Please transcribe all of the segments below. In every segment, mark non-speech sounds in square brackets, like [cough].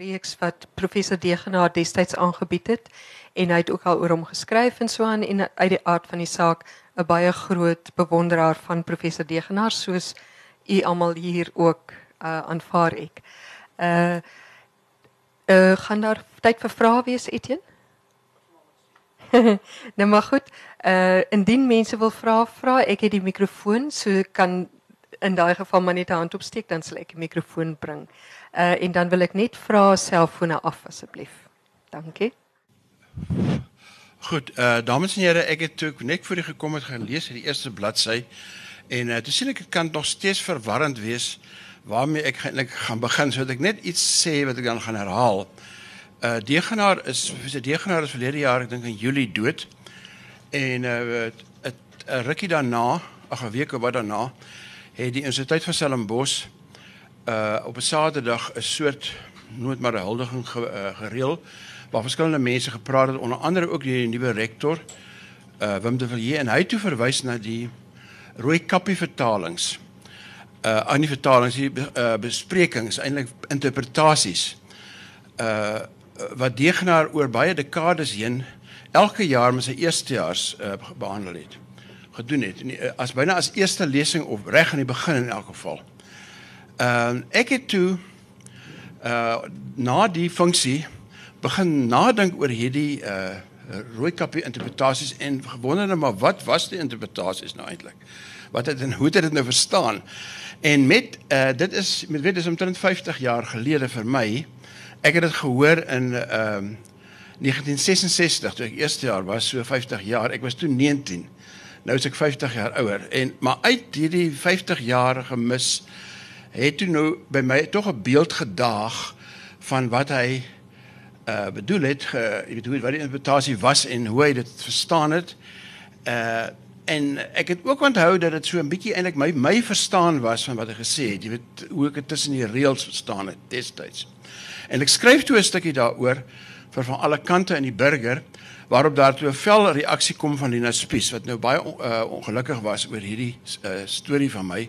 reeks wat professor Degenaar destyds aangebied het en hy het ook al oor hom geskryf en so aan en uit die aard van die saak 'n baie groot bewonderaar van professor Degenaar soos u almal hier ook uh, aanvaar ek. Uh uh gaan daar tyd vir vrae wees Etienne? [laughs] nou maar goed. Uh indien mense wil vra, vra ek het die mikrofoon so kan in daai geval maar net 'n hand opsteek dan sal ek die mikrofoon bring. Uh en dan wil ek net vra selfone af asseblief. Dankie. Goed, uh dames en here, ek het toe net voor die gekom het gelees uit die eerste bladsy en uh toe sien ek dit kan nog steeds verwarrend wees waarmee ek eintlik gaan begin sodat ek net iets sê wat ek dan gaan herhaal. Uh Degenaar is Degenaar is verlede jaar ek dink in Julie dood. En uh 'n rukkie daarna, ag 'n week of wat daarna, het die Universiteit van Stellenbosch uh op 'n Saterdag 'n soort nooit maar 'n huldiging ge, uh, gereël waar verskillende mense gepraat het onder andere ook die nuwe rektor uh Wim de Villiers en hy het toe verwys na die rooi kappie vertalings uh aan die vertalings die uh, besprekings eintlik interpretasies uh wat Degenaar oor baie dekades heen elke jaar met sy eerstejaars uh, behandel het gedoen het as byna as eerste lesing of reg aan die begin in elk geval. Ehm uh, ek het toe uh na die funksie begin nadink oor hierdie uh rooi kappie interpretasies en gewonder maar wat was die interpretasies nou eintlik? Wat het en hoe het dit nou verstaan? En met uh dit is met weet dis omtrent 50 jaar gelede vir my. Ek het dit gehoor in ehm uh, 1966 toe ek eerste jaar was, so 50 jaar. Ek was toe 19. Nou is ek 50 jaar ouer en maar uit hierdie 50 jaar gemis het toe nou by my tog 'n beeld gedaag van wat hy uh bedoel het, ge, jy weet hoe wat die interpretasie was en hoe hy dit verstaan het. Uh en ek het ook onthou dat dit so 'n bietjie eintlik my my verstaan was van wat hy gesê het. Jy weet hoe ek dit tussen die reëls verstaan het destyds. En ek skryf toe 'n stukkie daaroor vir van alle kante in die burger waarop daar toe 'n vel reaksie kom van Lina Spies wat nou baie uh, ongelukkig was oor hierdie uh, storie van my.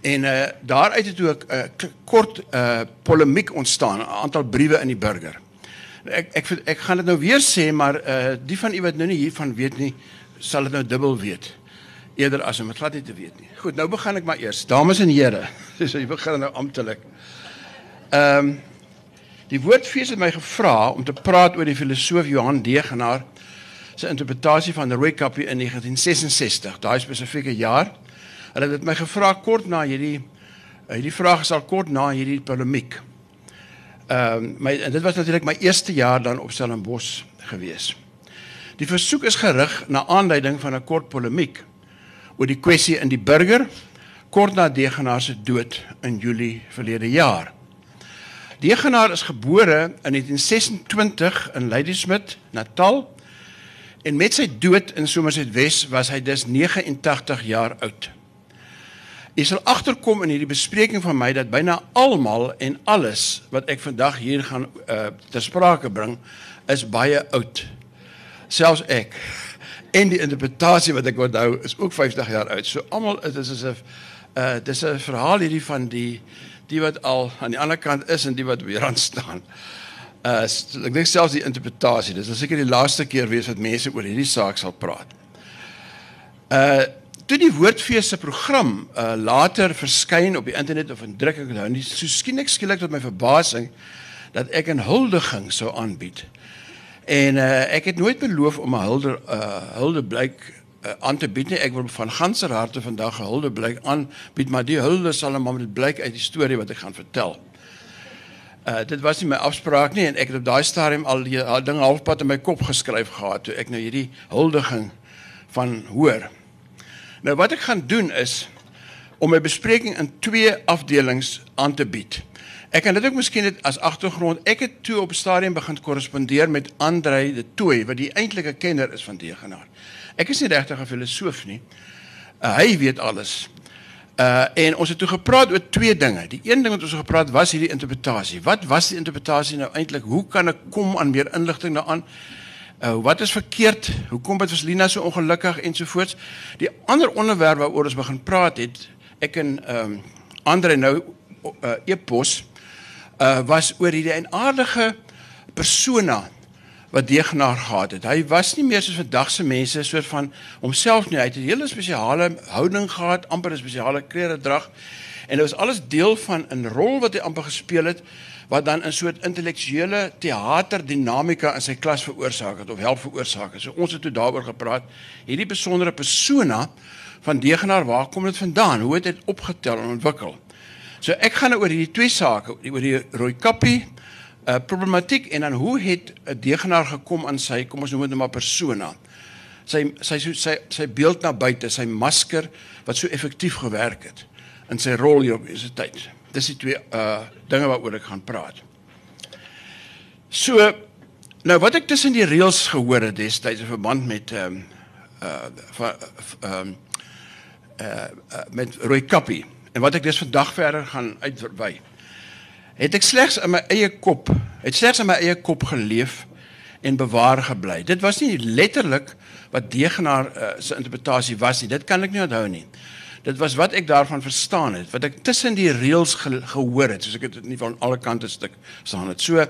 En uh, daaruit het ook 'n uh, kort uh, polemiek ontstaan, 'n aantal briewe in die burger. Ek ek ek gaan dit nou weer sê, maar uh, die van u wat nou nie hiervan weet nie, sal dit nou dubbel weet eerder as om dit glad nie te weet nie. Goed, nou begin ek maar eers. Dames en here, [laughs] dis jy begin nou amptelik. Ehm um, Die woordfees het my gevra om te praat oor die filosoof Johan Degenaar se interpretasie van rooi kappie in 1966, daai spesifieke jaar. Hulle het my gevra kort na hierdie hierdie vraag is al kort na hierdie polemiek. Ehm um, my en dit was natuurlik my eerste jaar dan op Stellenbosch gewees. Die versoek is gerig na aanleiding van 'n kort polemiek oor die kwessie in die burger kort na Degenaar se dood in Julie verlede jaar. Degenaar is gebore in 1926 in Ladysmith, Natal. En met sy dood in Somerset Wes was hy dus 89 jaar oud. Jy sal agterkom in hierdie bespreking van my dat byna almal en alles wat ek vandag hier gaan uh ter sprake bring is baie oud. Selfs ek. En die interpretasie wat ek onthou is ook 50 jaar oud. So almal dit is asof uh dis 'n verhaal hierdie van die die wat al aan die ander kant is en die wat weer aan staan. Uh ek dink selfs die interpretasie, dis seker die laaste keer wees wat mense oor hierdie saak sal praat. Uh toe die woordfees se program uh later verskyn op die internet of in druk ek nou nie so skielik skielik tot my verbasing dat ek 'n huldiging sou aanbied. En uh ek het nooit beloof om 'n hulde uh hulde blyk uh, aan te bied nie. Ek wil van ganser harte vandag hulde blyk aanbied, maar die hulde sal net maar blyk uit die storie wat ek gaan vertel. Uh dit was nie my afspraak nie en ek het op daai stadium al die al dinge halfpad in my kop geskryf gehad toe ek nou hierdie huldiging van hoor. Nou wat ek gaan doen is om my bespreking in twee afdelings aan te bied. Ek kan dit ook miskien net as agtergrond. Ek het toe op stadium begin korrespondeer met Andrei de Tooi wat die eintlike kenner is van Degenaar. Ek is nie regtig 'n filosoof nie. Uh, hy weet alles. Uh en ons het toe gepraat oor twee dinge. Die een ding wat ons gepraat was hierdie interpretasie. Wat was die interpretasie nou eintlik? Hoe kan ek kom aan meer inligting daaraan? Uh wat is verkeerd? Hoekom het Vaslina so ongelukkig ensovoorts? Die ander onderwerp waaroor ons begin praat het, ek en ehm um, Andre nou uh, epos uh was oor hierdie enaardige persona wat Degenaar gehad het. Hy was nie meer soos vandag se mense soort van homself nie. Hy het 'n hele spesiale houding gehad, amper 'n spesiale kleredrag en dit was alles deel van 'n rol wat hy amper gespeel het wat dan 'n soort intellektuele teaterdinamika in sy klas veroorsaak het of help veroorsaak het. So ons het toe daaroor gepraat. Hierdie besondere persona van Degenaar, waar kom dit vandaan? Hoe het dit opgetel en ontwikkel? So ek gaan nou oor hierdie twee sake, oor die rooi kappie uh, problematiek en dan hoe het 'n Degenaar gekom aan sy, kom ons noem dit nou maar persona. Sy sy sy sy, sy beeld na buite, sy masker wat so effektief gewerk het in sy rol hier op hierdie tyd. Dis die twee uh dinge waaroor ek gaan praat. So nou wat ek tussen die reëls gehoor het destyds in verband met ehm um, uh ehm um, uh met Roy Kappie en wat ek dus vandag verder gaan uitwy. Het ek slegs in my eie kop, het slegs in my eie kop geleef en bewaar gebly. Dit was nie letterlik wat Degenaar uh, se interpretasie was nie. Dit kan ek nie onthou nie. Dit was wat ek daarvan verstaan het, wat ek tussen die reëls ge gehoor het, soos ek dit nie van alle kante stuk staan het. So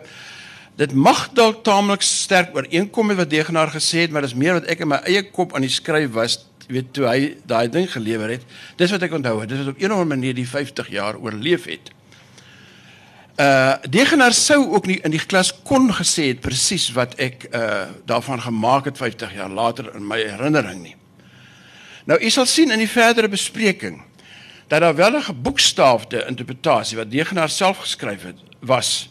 dit mag dalk taamlik sterk ooreenkom met wat Degenaar gesê het, maar dis meer wat ek in my eie kop aan die skryf was, weet toe hy daai ding gelewer het. Dis wat ek onthou het. Dis wat op 'n of ander manier die 50 jaar oorleef het. Uh Degenaar sou ook nie in die klas kon gesê het presies wat ek uh daarvan gemaak het 50 jaar later in my herinnering nie. Nou u sal sien in die verdere bespreking dat daar wel 'n geboekstaafde interpretasie wat Degenaar self geskryf het was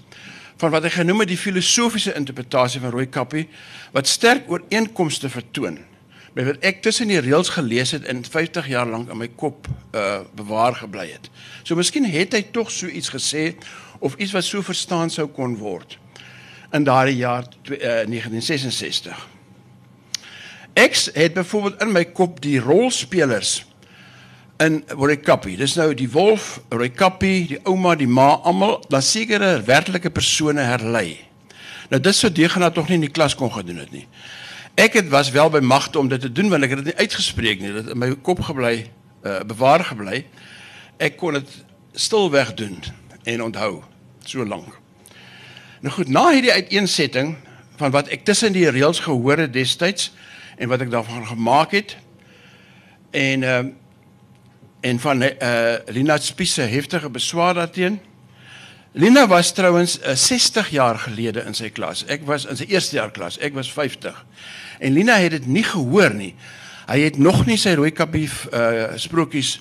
van wat hy genoem het die filosofiese interpretasie van Rooikappie wat sterk ooreenkomste vertoon met wat ek tussen die reëls gelees het en 50 jaar lank in my kop uh bewaar gebly het. So miskien het hy tog so iets gesê of iets wat so verstaan sou kon word in daardie jaar uh, 1966. Ek het byvoorbeeld in my kop die rolspelers in Roykappie. Dis nou die wolf, Roykappie, die ouma, die ma, almal dan sekere werklike persone herlei. Nou dis sou Degenaar tog nie in die klas kon gedoen het nie. Ek het was wel by magte om dit te doen want ek het dit nie uitgespreek nie. Dit in my kop gebly, uh, bewaar gebly. Ek kon dit stilweg doen en onthou so lank. Nou goed, na hierdie uiteensetting van wat ek tussen die reëls gehoor het destyds en wat ek daarvan gemaak het. En ehm uh, en van eh uh, Lina Spies se heftige beswaar daarteen. Lina was trouens uh, 60 jaar gelede in sy klas. Ek was in sy eerste jaar klas. Ek was 50. En Lina het dit nie gehoor nie. Hy het nog nie sy rooi kappie uh sprokies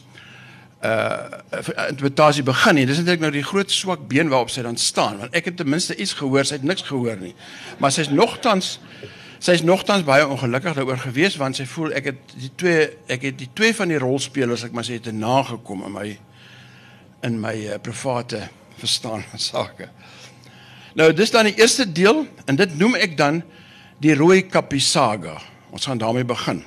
uh interpretasie begin nie. Dis eintlik nou die groot swak been waarop sy dan staan, want ek het ten minste iets gehoor, sy het niks gehoor nie. Maar sy's nogtans sy is nogtans baie ongelukkig daaroor gewees want sy voel ek het die twee ek het die twee van die rolspelers ek maar sê te nagekom in my in my uh, private verstaan van sake. Nou dis dan die eerste deel en dit noem ek dan die rooi kappie saga. Ons gaan daarmee begin.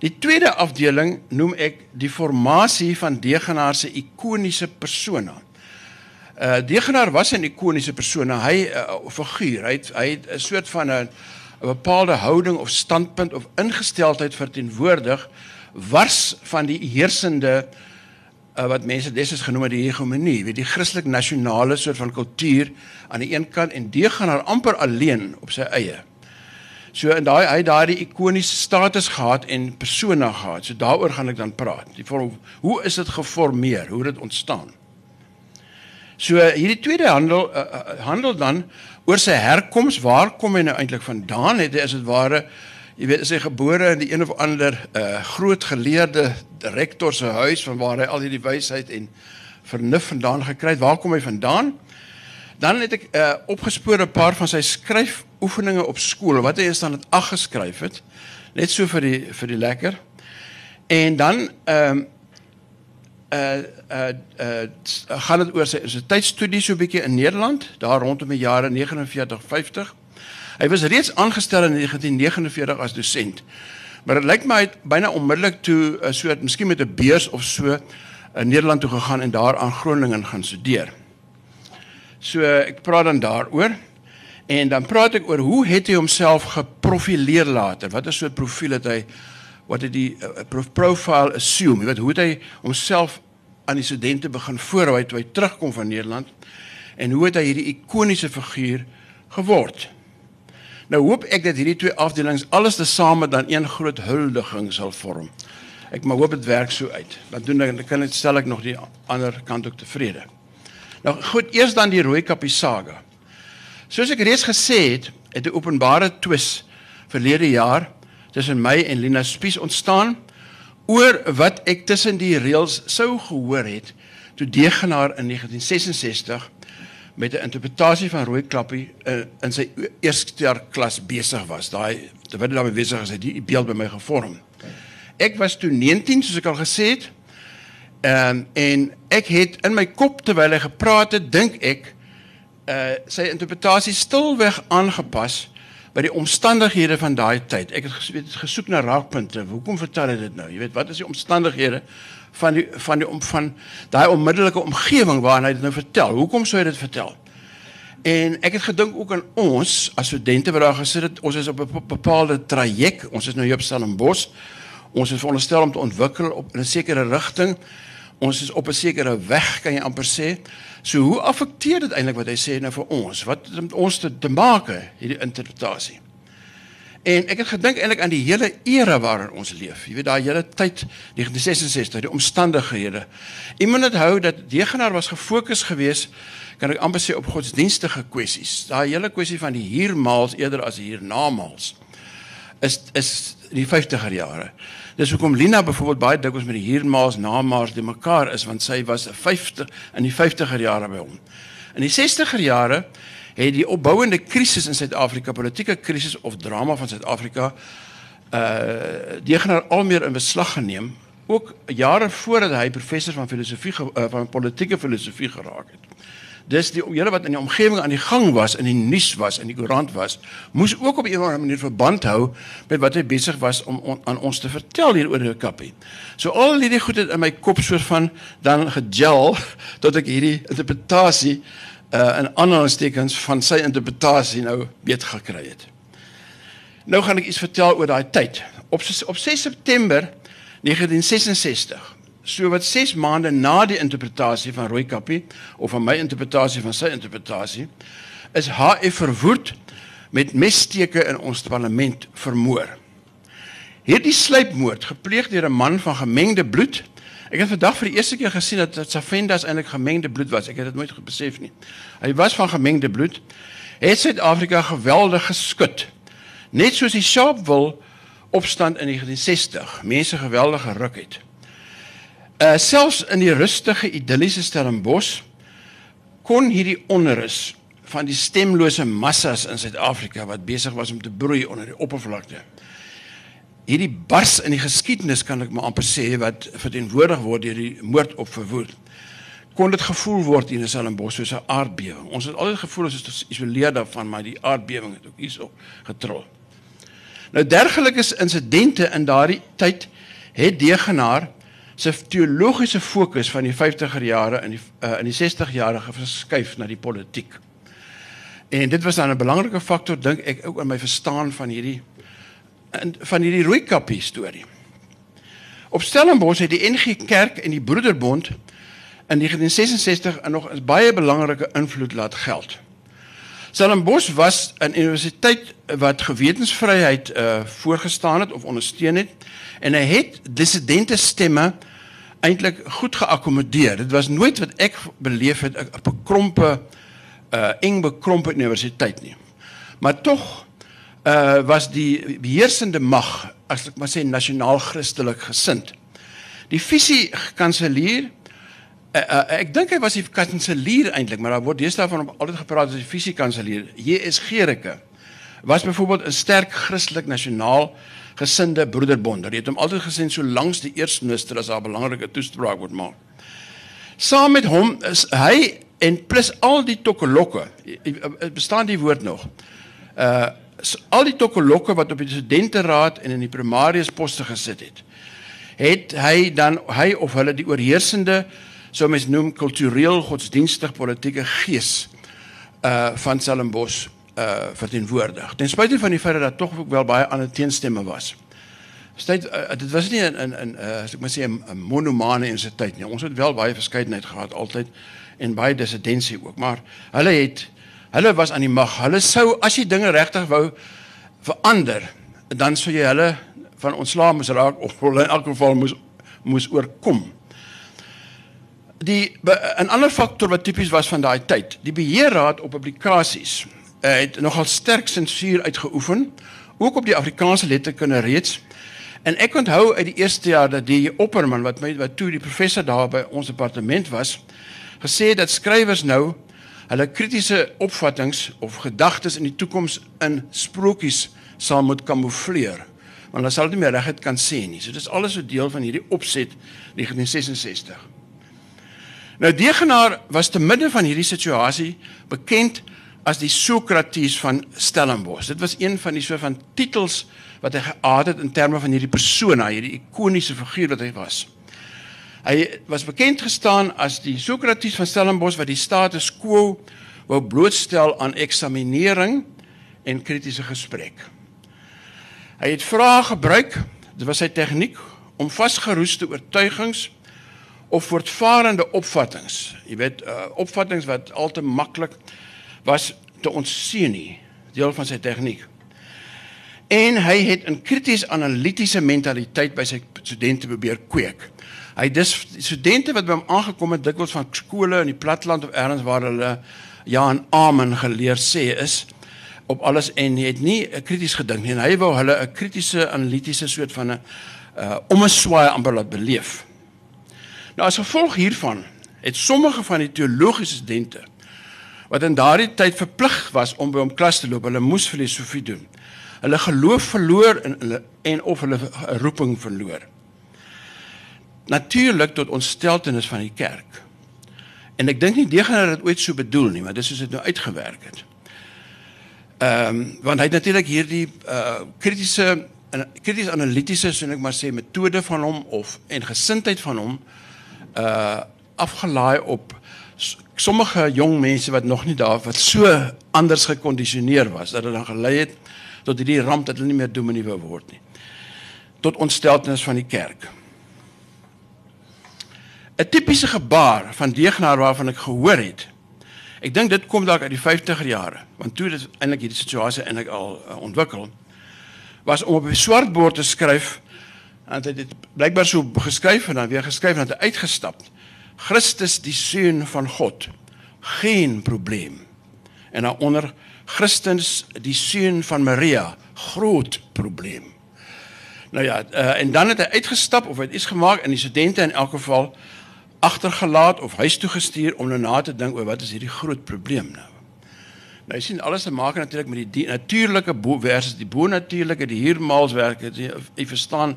Die tweede afdeling noem ek die formasie van Degenaar se ikoniese persona. Uh Degenaar was 'n ikoniese persona, hy 'n uh, figuur, hy het, hy het 'n soort van 'n 'n bepaalde houding of standpunt of ingesteldheid verteenwoordig wars van die heersende uh, wat mense destyds genoem het die hegemonie, weet die Christelik nasionale soort van kultuur aan die een kant en die gaan haar amper alleen op sy eie. So in daai hy daai ikoniese status gehad en persona gehad. So daaroor gaan ek dan praat. Die vorm hoe is dit geformeer? Hoe het dit ontstaan? So hierdie tweede handel uh, handel dan oor sy herkoms, waar kom hy nou eintlik vandaan? Het hy as dit ware, jy weet, is hy gebore in die een of ander uh groot geleerde rektor se huis van waar hy al hierdie wysheid en vernuf vandaan gekry het? Waar kom hy vandaan? Dan het ek uh opgespoor 'n paar van sy skryfoefeninge op skool wat hy eens dan het aggeskryf het, net so vir die vir die lekker. En dan ehm uh, uh uh uh gaan dit oor sy sy tydstudie so 'n bietjie in Nederland daar rondom die jare 49 50. Hy was reeds aangestel in 1949 as dosent. Maar dit lyk my hy het byna onmiddellik toe uh, so het miskien met 'n beurs of so in Nederland toe gegaan en daar aan Groningen gaan studeer. So ek praat dan daaroor en dan praat ek oor hoe het hy homself geprofileer later? Wat is so 'n profiel het hy wat het die uh, profile assume? Jy weet hoe het hy homself aan die studente begin toe hy terugkom van Nederland? en hoe het hy hierdie ikoniese figuur geword? Nou hoop ek dat hierdie twee afdelings alles tesame dan een groot huldiging sal vorm. Ek maar hoop dit werk so uit. Want doen dan kan dit stel ek nog die ander kant ook tevrede. Nou goed, eers dan die rooi kappie saga. Soos ek reeds gesê het, het 'n openbare twis verlede jaar tussen my en Lina Spies ontstaan oor wat ek tussen die reëls sou gehoor het toe Degenaar in 1966 met 'n interpretasie van rooi klappie eh, in sy eerste jaar klas besig was. Daai terwyl hy daarmee besig was, het die beeld by my gevorm. Ek was toe 19 soos ek al gesê het. Um, en ek het in my kop terwyl hy gepraat het, dink ek uh sy interpretasie stilweg aangepas by die omstandighede van daai tyd. Ek het gesoek, gesoek na raakpunte. Hoekom vertel hy dit nou? Jy weet, wat is die omstandighede van die van die om van daai onmiddellike omgewing waarin hy dit nou vertel? Hoekom sou hy dit vertel? En ek het gedink ook aan ons as studente wat daar gesit het. Ons is op 'n bepaalde traject. Ons is nou hier op Stellenbosch. Ons is veronderstel om te ontwikkel op 'n sekere rigting. Ons is op 'n sekere weg, kan jy amper sê. So hoe affekteer dit eintlik wat hy sê nou vir ons? Wat het met ons te, te maak hierdie interpretasie? En ek het gedink eintlik aan die hele era waarin ons leef. Jy weet daai hele tyd 1966, die omstandighede. Iemand het hou dat Degenaar was gefokus geweest kan ek amper sê op godsdienstige kwessies. Daai hele kwessie van die hiermaals eerder as hiernamaals is is die 50er jare. Dis hoekom Lina byvoorbeeld baie dikwels met die hiermaals namaals de mekaar is want sy was 'n 50 in die 50er jare by hom. In die 60er jare het die opbouende krisis in Suid-Afrika, politieke krisis of drama van Suid-Afrika uh degenaar al meer in beslag geneem, ook jare voordat hy professor van filosofie uh, van politieke filosofie geraak het dis die hele wat in die omgewing aan die gang was in die nuus was in die koerant was moes ook op 'n of ander manier verband hou met wat hy besig was om on, aan ons te vertel hier oor die kappie. So al hierdie goed het in my kop soort van dan gegel [laughs] tot ek hierdie interpretasie uh in aanhalingstekens van sy interpretasie nou weet gekry het. Nou gaan ek iets vertel oor daai tyd. Op op 6 September 1966 so wat 6 maande na die interpretasie van Rooikappie of van my interpretasie van sy interpretasie is HF verwoed met messteke in ons parlement vermoor. Hierdie sluipmoord gepleeg deur 'n man van gemengde bloed. Ek het vandag vir die eerste keer gesien dat dit Safendas eintlik gemengde bloed was. Ek het dit nooit besef nie. Hy was van gemengde bloed. Het Suid-Afrika geweldig geskut. Net soos die Sharpeville opstand in 1960 mense geweldig geruk het. Uh selfs in die rustige idilliese Stellenbosch kon hierdie onrus van die stemlose massas in Suid-Afrika wat besig was om te broei onder die oppervlakte. Hierdie bars in die geskiedenis kan ek maar amper sê wat verteenwoordig word deur die moord op verwoed. Kon dit gevoel word in Stellenbosch soos 'n aardbewing. Ons het altyd gevoel ons is geïsoleer daarvan, maar die aardbewing het ook hierso getrol. Nou dergelike insidente in daardie tyd het degenaar se teologiese fokus van die 50er jare in die uh, in die 60 jarige verskuif na die politiek. En dit was dan 'n belangrike faktor dink ek ook in my verstaan van hierdie in, van hierdie Rooikappie storie. Op Stellenbosch het die NG Kerk en die Broederbond in 1966 nog 'n baie belangrike invloed laat geld. Stellenbosch was 'n universiteit wat gewetensvryheid uh voorgestaan het of ondersteun het en hy het dissidente stemme eintlik goed geakkommodeer. Dit was nooit wat ek beleef het 'n bekrompe uh eng bekrompe universiteit nie. Maar tog uh was die beheersende mag, as ek maar sê nasionaal Christelik gesind. Die visie kanselier uh, uh, ek dink hy was die kanselier eintlik, maar daar word deesdae van hom altyd gepraat as die visie kanselier. J.S. Gericke was byvoorbeeld 'n sterk Christelik nasionaal gesinde broederbond. Hy het hom altyd gesien so langs die eerste minister as 'n belangrike toespraak word maak. Saam met hom is hy en plus al die tokkelokke. bestaan die woord nog. Uh al die tokkelokke wat op die studenteraad en in die primarius poste gesit het. Het hy dan hy of hulle die oorheersende sou mens noem kultureel godsdienstig politieke gees uh van Stellenbosch uh verteenwoordig. Ten spyte van die feit dat daar tog ook wel baie ander teenstemme was. Styd uh, dit was nie in in in uh, as ek maar sê 'n monomane universiteit nie. Ons het wel baie verskeidenheid gehad altyd en baie dissidensie ook. Maar hulle het hulle was aan die mag. Hulle sou as jy dinge regtig wou verander, dan sou jy hulle van ontslaa moes raak of hulle in elk geval moes moes oorkom. Die 'n ander faktor wat tipies was van daai tyd, die beheerraad op publikasies uh, het nogal sterk sensuur uitgeoefen, ook op die Afrikaanse letterkunde reeds. En ek onthou uit die eerste jaar dat die opperman wat my wat toe die professor daar by ons departement was, gesê dat skrywers nou hulle kritiese opvattinge of gedagtes in die toekoms in sprokies sal moet kamoufleer want hulle sal dit nie meer reguit kan sê nie. So dis alles 'n deel van hierdie opset 1966. Nou Degenaar was te midde van hierdie situasie bekend as die Sokrates van Stellenbosch. Dit was een van die so van titels wat hy gehad het in terme van hierdie persona, hierdie ikoniese figuur wat hy was. Hy was bekend gestaan as die Sokrates van Stellenbosch wat die status quo wou blootstel aan eksaminering en kritiese gesprek. Hy het vrae gebruik, dit was sy tegniek om vasgeroeste oortuigings of voortvarende opvattinge, jy weet, uh, opvattinge wat al te maklik was te ontseen nie, deel van sy tegniek. En hy het 'n krities analitiese mentaliteit by sy studente probeer kweek. Hy dis studente wat by hom aangekom het dikwels van skole in die platteland of elders waar hulle ja en amen geleer sê is op alles en hy het nie krities gedink nie en hy wou hulle 'n kritiese analitiese soort van 'n uh om 'n swaai amper laat beleef. Nou as gevolg hiervan het sommige van die teologiese studente wat in daardie tyd verplig was om by hom klas te loop, hulle moes filosofie doen. Hulle geloof verloor en hulle en of hulle roeping verloor. Natuurlik tot ontsteltenis van die kerk. En ek dink nie Degenaar het ooit so bedoel nie, maar dis soos dit nou uitgewerk het. Ehm um, want hy het natuurlik hierdie uh kritiese kritiese analitiese so net maar sê metode van hom of en gesindheid van hom uh afgelaai op sommige jong mense wat nog nie daar wat so anders gekondisioneer was dat dit dan gelei het tot hierdie ramp dat hulle nie meer dominee wou word nie tot ontsteltenis van die kerk. 'n Tipiese gebaar van deegnaar waarvan ek gehoor het Ek dink dit kom dalk uit die 50er jare, want toe dit eintlik hierdie situasie eintlik al uh, ontwikkel was om op 'n swart bord te skryf en dit het blykbaar so geskryf en dan weer geskryf en dan uitgestap. Christus die seun van God. Geen probleem. En daaronder Christus die seun van Maria. Groot probleem. Nou ja, uh, en dan het hy uitgestap of hy het iets gemaak en die studente in elk geval agtergelaat of huis toe gestuur om nou na te dink oor wat is hierdie groot probleem nou. Nou jy sien alles te maak natuurlik met die, die natuurlike bo versus die bonatuurlike, die hiermaalswerke. Jy verstaan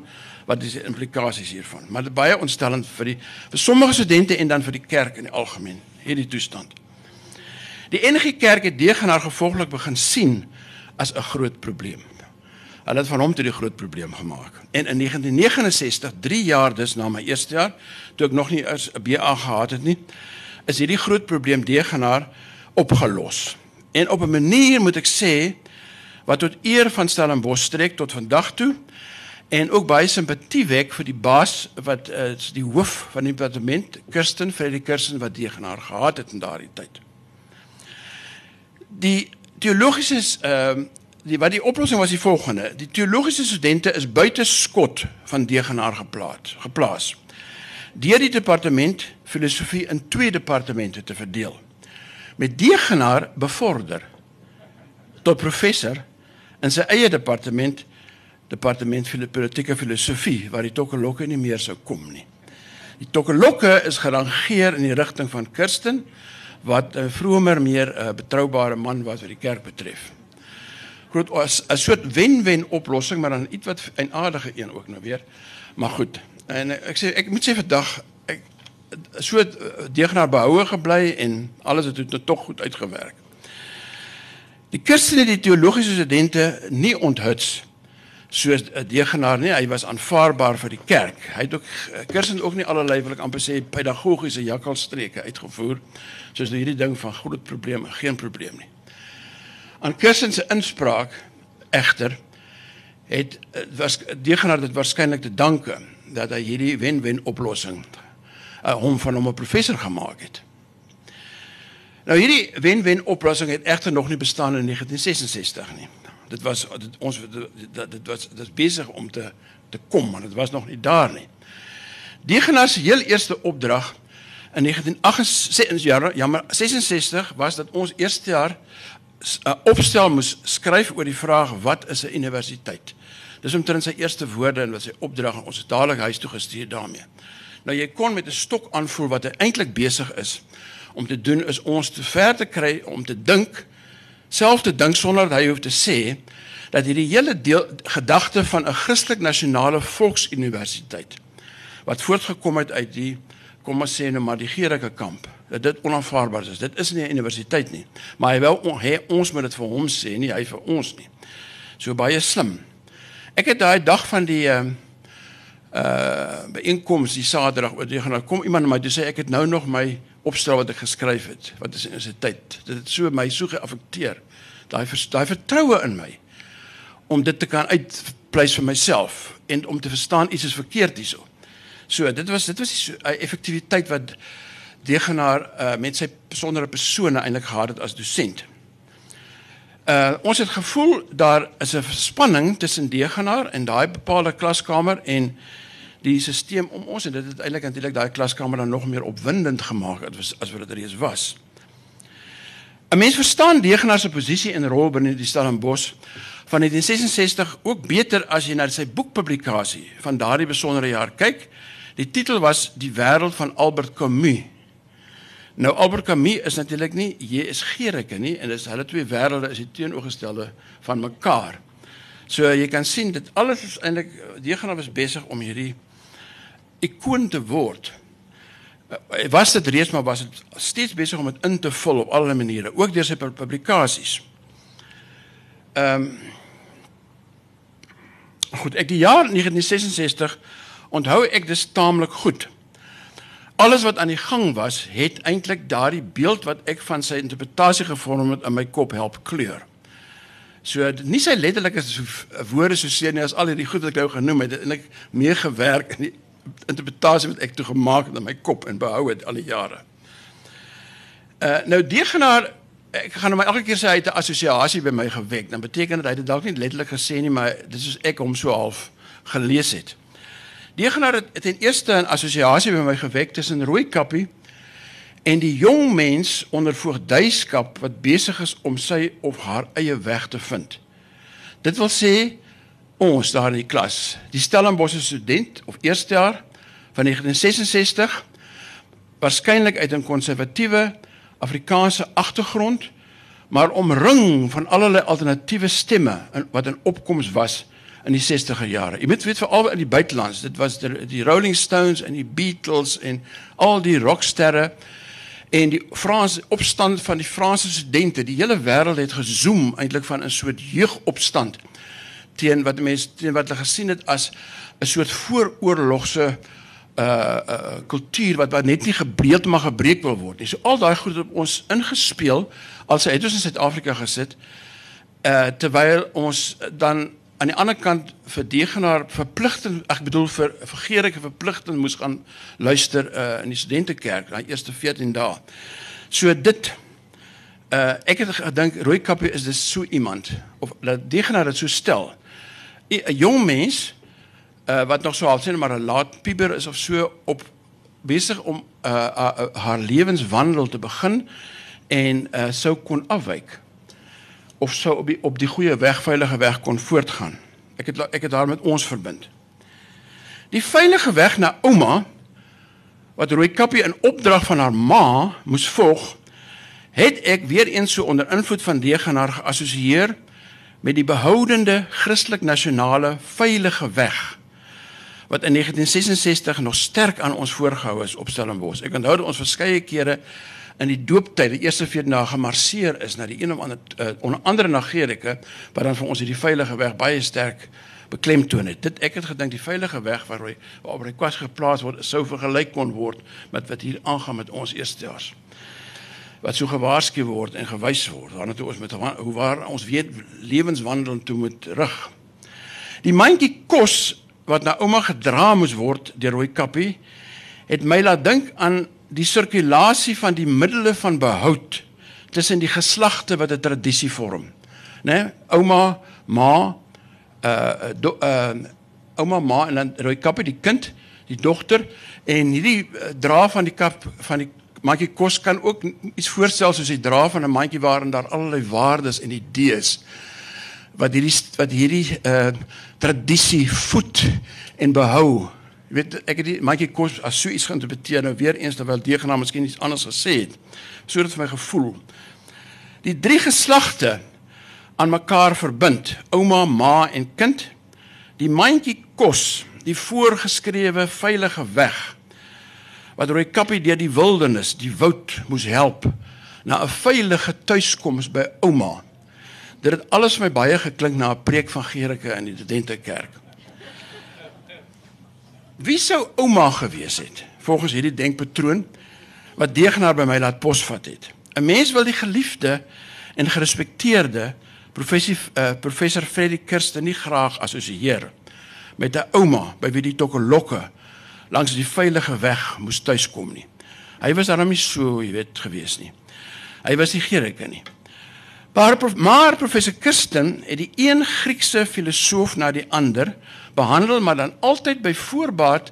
wat is die implikasies hiervan. Maar dit baie ontstellend vir die vir sommige studente en dan vir die kerk in die algemeen hierdie toestand. Die NG Kerk het deegenaar gevolglik begin sien as 'n groot probleem. Hulle het van hom toe die groot probleem gemaak. En in 1969, 3 jaar dus na my eerste jaar, toe ek nog nie 'n BA gehad het nie, is hierdie groot probleem degenaar opgelos. En op 'n manier moet ek sê wat tot eer van Stellenbosch strek tot vandag toe en ook baie simpatie wek vir die baas wat uh, die hoof van die departement, Kirsten Freddy Kirsten wat degenaar gehad het in daardie tyd. Die teologiese ehm uh, die wat die oplossing was die volgende. Die teologiese studente is buite skot van Degenaar geplaas, geplaas. Deur die departement filosofie in twee departemente te verdeel. Met Degenaar bevorder tot professor in sy eie departement, departement vir politieke filosofie waar die Tokkelokke nie meer sou kom nie. Die Tokkelokke is gerangeer in die rigting van Kirsten wat 'n vroeër meer 'n uh, betroubare man was wat die kerk betref groot as 'n soort wen-wen oplossing, maar dan iets wat 'n aardige een ook nou weer. Maar goed. En ek sê ek moet sê vandag ek so eh, deegnaar behoue gebly en alles het tot tog goed uitgewerk. Die Christene die teologiese studente nie onthuts soos 'n deegnaar nie, hy was aanvaarbaar vir die kerk. Hy het ook Christen ook nie allerlei wil ek amper sê pedagogiese jakkalstreke uitgevoer soos hierdie ding van groot probleme, geen probleem nie. Aan Kirsten se inspraak egter het eh, was degenaar dit waarskynlik te danke dat hy hierdie wen-wen oplossing uh, hom van hom 'n professor gemaak het. Nou hierdie wen-wen oplossing het egter nog nie bestaan in 1966 nie. Dit was dit ons dit, dit was dit is besig om te te kom, maar dit was nog nie daar nie. Die genas heel eerste opdrag in 1968 jaar jammer 66 was dat ons eerste jaar 'n uh, opstel moes skryf oor die vraag wat is 'n universiteit. Dis omtrent sy eerste woorde en wat sy opdrag aan ons dadelik huis toe gestuur daarmee. Nou jy kon met 'n stok aanvoel wat hy eintlik besig is om te doen is ons te ver te kry om te dink self te dink sonder dat hy hoef te sê dat hierdie hele deel gedagte van 'n Christelik nasionale volksuniversiteit wat voortgekom het uit die kom ons sê nou maar die Gericke kamp dat dit onaanvaarbaar is. Dit is nie 'n universiteit nie, maar hy wou hy ons moet dit vir hom sê, nie hy vir ons nie. So baie slim. Ek het daai dag van die uh uh byeenkoms die Saterdag oor die gaan kom iemand na my toe sê ek het nou nog my opstel wat ek geskryf het. Wat is in sy tyd. Dit het so my so geaffekteer. Daai daai vertroue in my om dit te kan uitpleis vir myself en om te verstaan iets is verkeerd hierso. So dit was dit was die so, uh, effektiwiteit wat Degenaar uh, met sy besondere persone eintlik gehad het as dosent. Uh ons het gevoel daar is 'n spanning tussen Degenaar en daai bepaalde klaskamer en die stelsel om ons en dit het eintlik natuurlik daai klaskamer dan nog meer opwindend gemaak as as wat dit reeds was. 'n Mens verstaan Degenaar se posisie en rol binne die Stellenbosch van 1966 ook beter as jy na sy boekpublikasie van daardie besondere jaar kyk. Die titel was Die wêreld van Albert Camus Nou Albert Camus is natuurlik nie JSG Gericke nie en dis hulle twee wêrelde is die teenoorgestelde van mekaar. So jy kan sien dit alles is eintlik Degenau was besig om hierdie ikoon te word. Uh, was dit reeds maar was dit steeds besig om dit in te vul op allerlei maniere, ook deur sy publikasies. Ehm um, Goed, ek die jaar 1966 onthou ek dis taamlik goed alles wat aan die gang was, het eintlik daardie beeld wat ek van sy interpretasie gevorm het in my kop help kleur. So nie sy letterlike woorde so seer nie as al hierdie goed wat ek nou genoem het, en ek mee gewerk in die interpretasie wat ek toe gemaak het in my kop en behou het al die jare. Uh nou Degenaar ek gaan hom elke keer sê hy het 'n assosiasie by my gewek. Dan beteken dit hy het dalk nie letterlik gesê nie, maar dit is ek hom so half gelees het. Degenaar het, het ten eerste 'n assosiasie by my gewek tussen Rooikappie en die jong mens onder voogdyskap wat besig is om sy of haar eie weg te vind. Dit wil sê ons daar in die klas, die Stellenbosch student of eerste jaar van 1966 waarskynlik uit 'n konservatiewe Afrikaanse agtergrond maar omring van allerlei alternatiewe stemme wat in opkoms was in die 60er jare. Jy moet weet veral in die buitelands, dit was die, Rolling Stones en die Beatles en al die rocksterre en die Franse opstand van die Franse studente. Die hele wêreld het gezoom eintlik van 'n soort jeugopstand teen wat mense teen wat hulle gesien het as 'n soort vooroorlogse uh uh kultuur wat wat net nie gebreek maar gebreek wil word nie. So al daai goed op ons ingespeel as hy het ons in Suid-Afrika gesit uh terwyl ons dan aan die ander kant vir degenaar verpligting ek bedoel vir Gerike verpligting moes gaan luister uh, in die studentekerk daai eerste 14 dae. So dit uh, ek het gedink Rooikappie is dis so iemand of dat degenaar dit so stel. 'n Jong mens uh, wat nog so half sien maar 'n laat puber is of so op besig om uh, uh, uh, haar lewenswandel te begin en uh, sou kon afwyk of sou op die op die goeie weg veilige weg kon voortgaan. Ek het ek het daar met ons verbind. Die veilige weg na ouma wat rooi kappie in opdrag van haar ma moes volg, het ek weer eens so onder invloed van degenaar geassosieer met die behoudende Christelik nasionale veilige weg wat in 1966 nog sterk aan ons voorgehou is op Stellenbosch. Ek onthou dat ons verskeie kere in die dooptyd die eerste vier dae gemarseer is na die een of ander uh, onder andere na Gerike wat dan vir ons hierdie veilige weg baie sterk beklemtoon het. Dit ek het gedink die veilige weg waar hy waar hy kwas geplaas word sou vergelyk kon word met wat hier aangaan met ons eerstejaars. Wat so gewaarsku word en gewys word waarna toe ons met hoe waar ons weet lewenswandel toe moet rig. Die mandjie kos wat na ouma gedra moes word deur rooi kappie het my laat dink aan die sirkulasie van die middele van behoud tussen die geslagte wat 'n tradisie vorm. Né? Nee? Ouma, ma, uh do, uh ouma, ma en dan rooi kappie die kind, die dogter en hierdie uh, dra van die kap van die mandjie kos kan ook iets voorstel soos die dra van 'n mandjie waarin daar allerlei waardes en idees wat hierdie wat hierdie uh tradisie voed en behou. Jy weet ek het die mandjie kos as so iets geïnterpreteer nou weer eens terwyl deegnaam miskien iets anders gesê het. So dit vir my gevoel. Die drie geslagte aan mekaar verbind, ouma, ma en kind. Die mandjie kos, die voorgeskrewe veilige weg wat rooi kappie deur die wildernis, die woud moes help na 'n veilige tuiskoms by ouma. Dit het alles vir my baie geklink na 'n preek van Gerike in die Studentekerk. Wie sou ouma gewees het volgens hierdie denkpatroon wat deegnaar by my laat posvat het? 'n Mens wil die geliefde en gerespekteerde professie uh, professor Freddie Kirsten nie graag assosieer met 'n ouma by wie die tokkelokke langs die veilige weg moes tuiskom nie. Hy was daarom nie so, jy weet, gewees nie. Hy was nie Gerike nie. Maar, maar professor Kirsten het die een Griekse filosoof na die ander behandel, maar dan altyd by voorbaat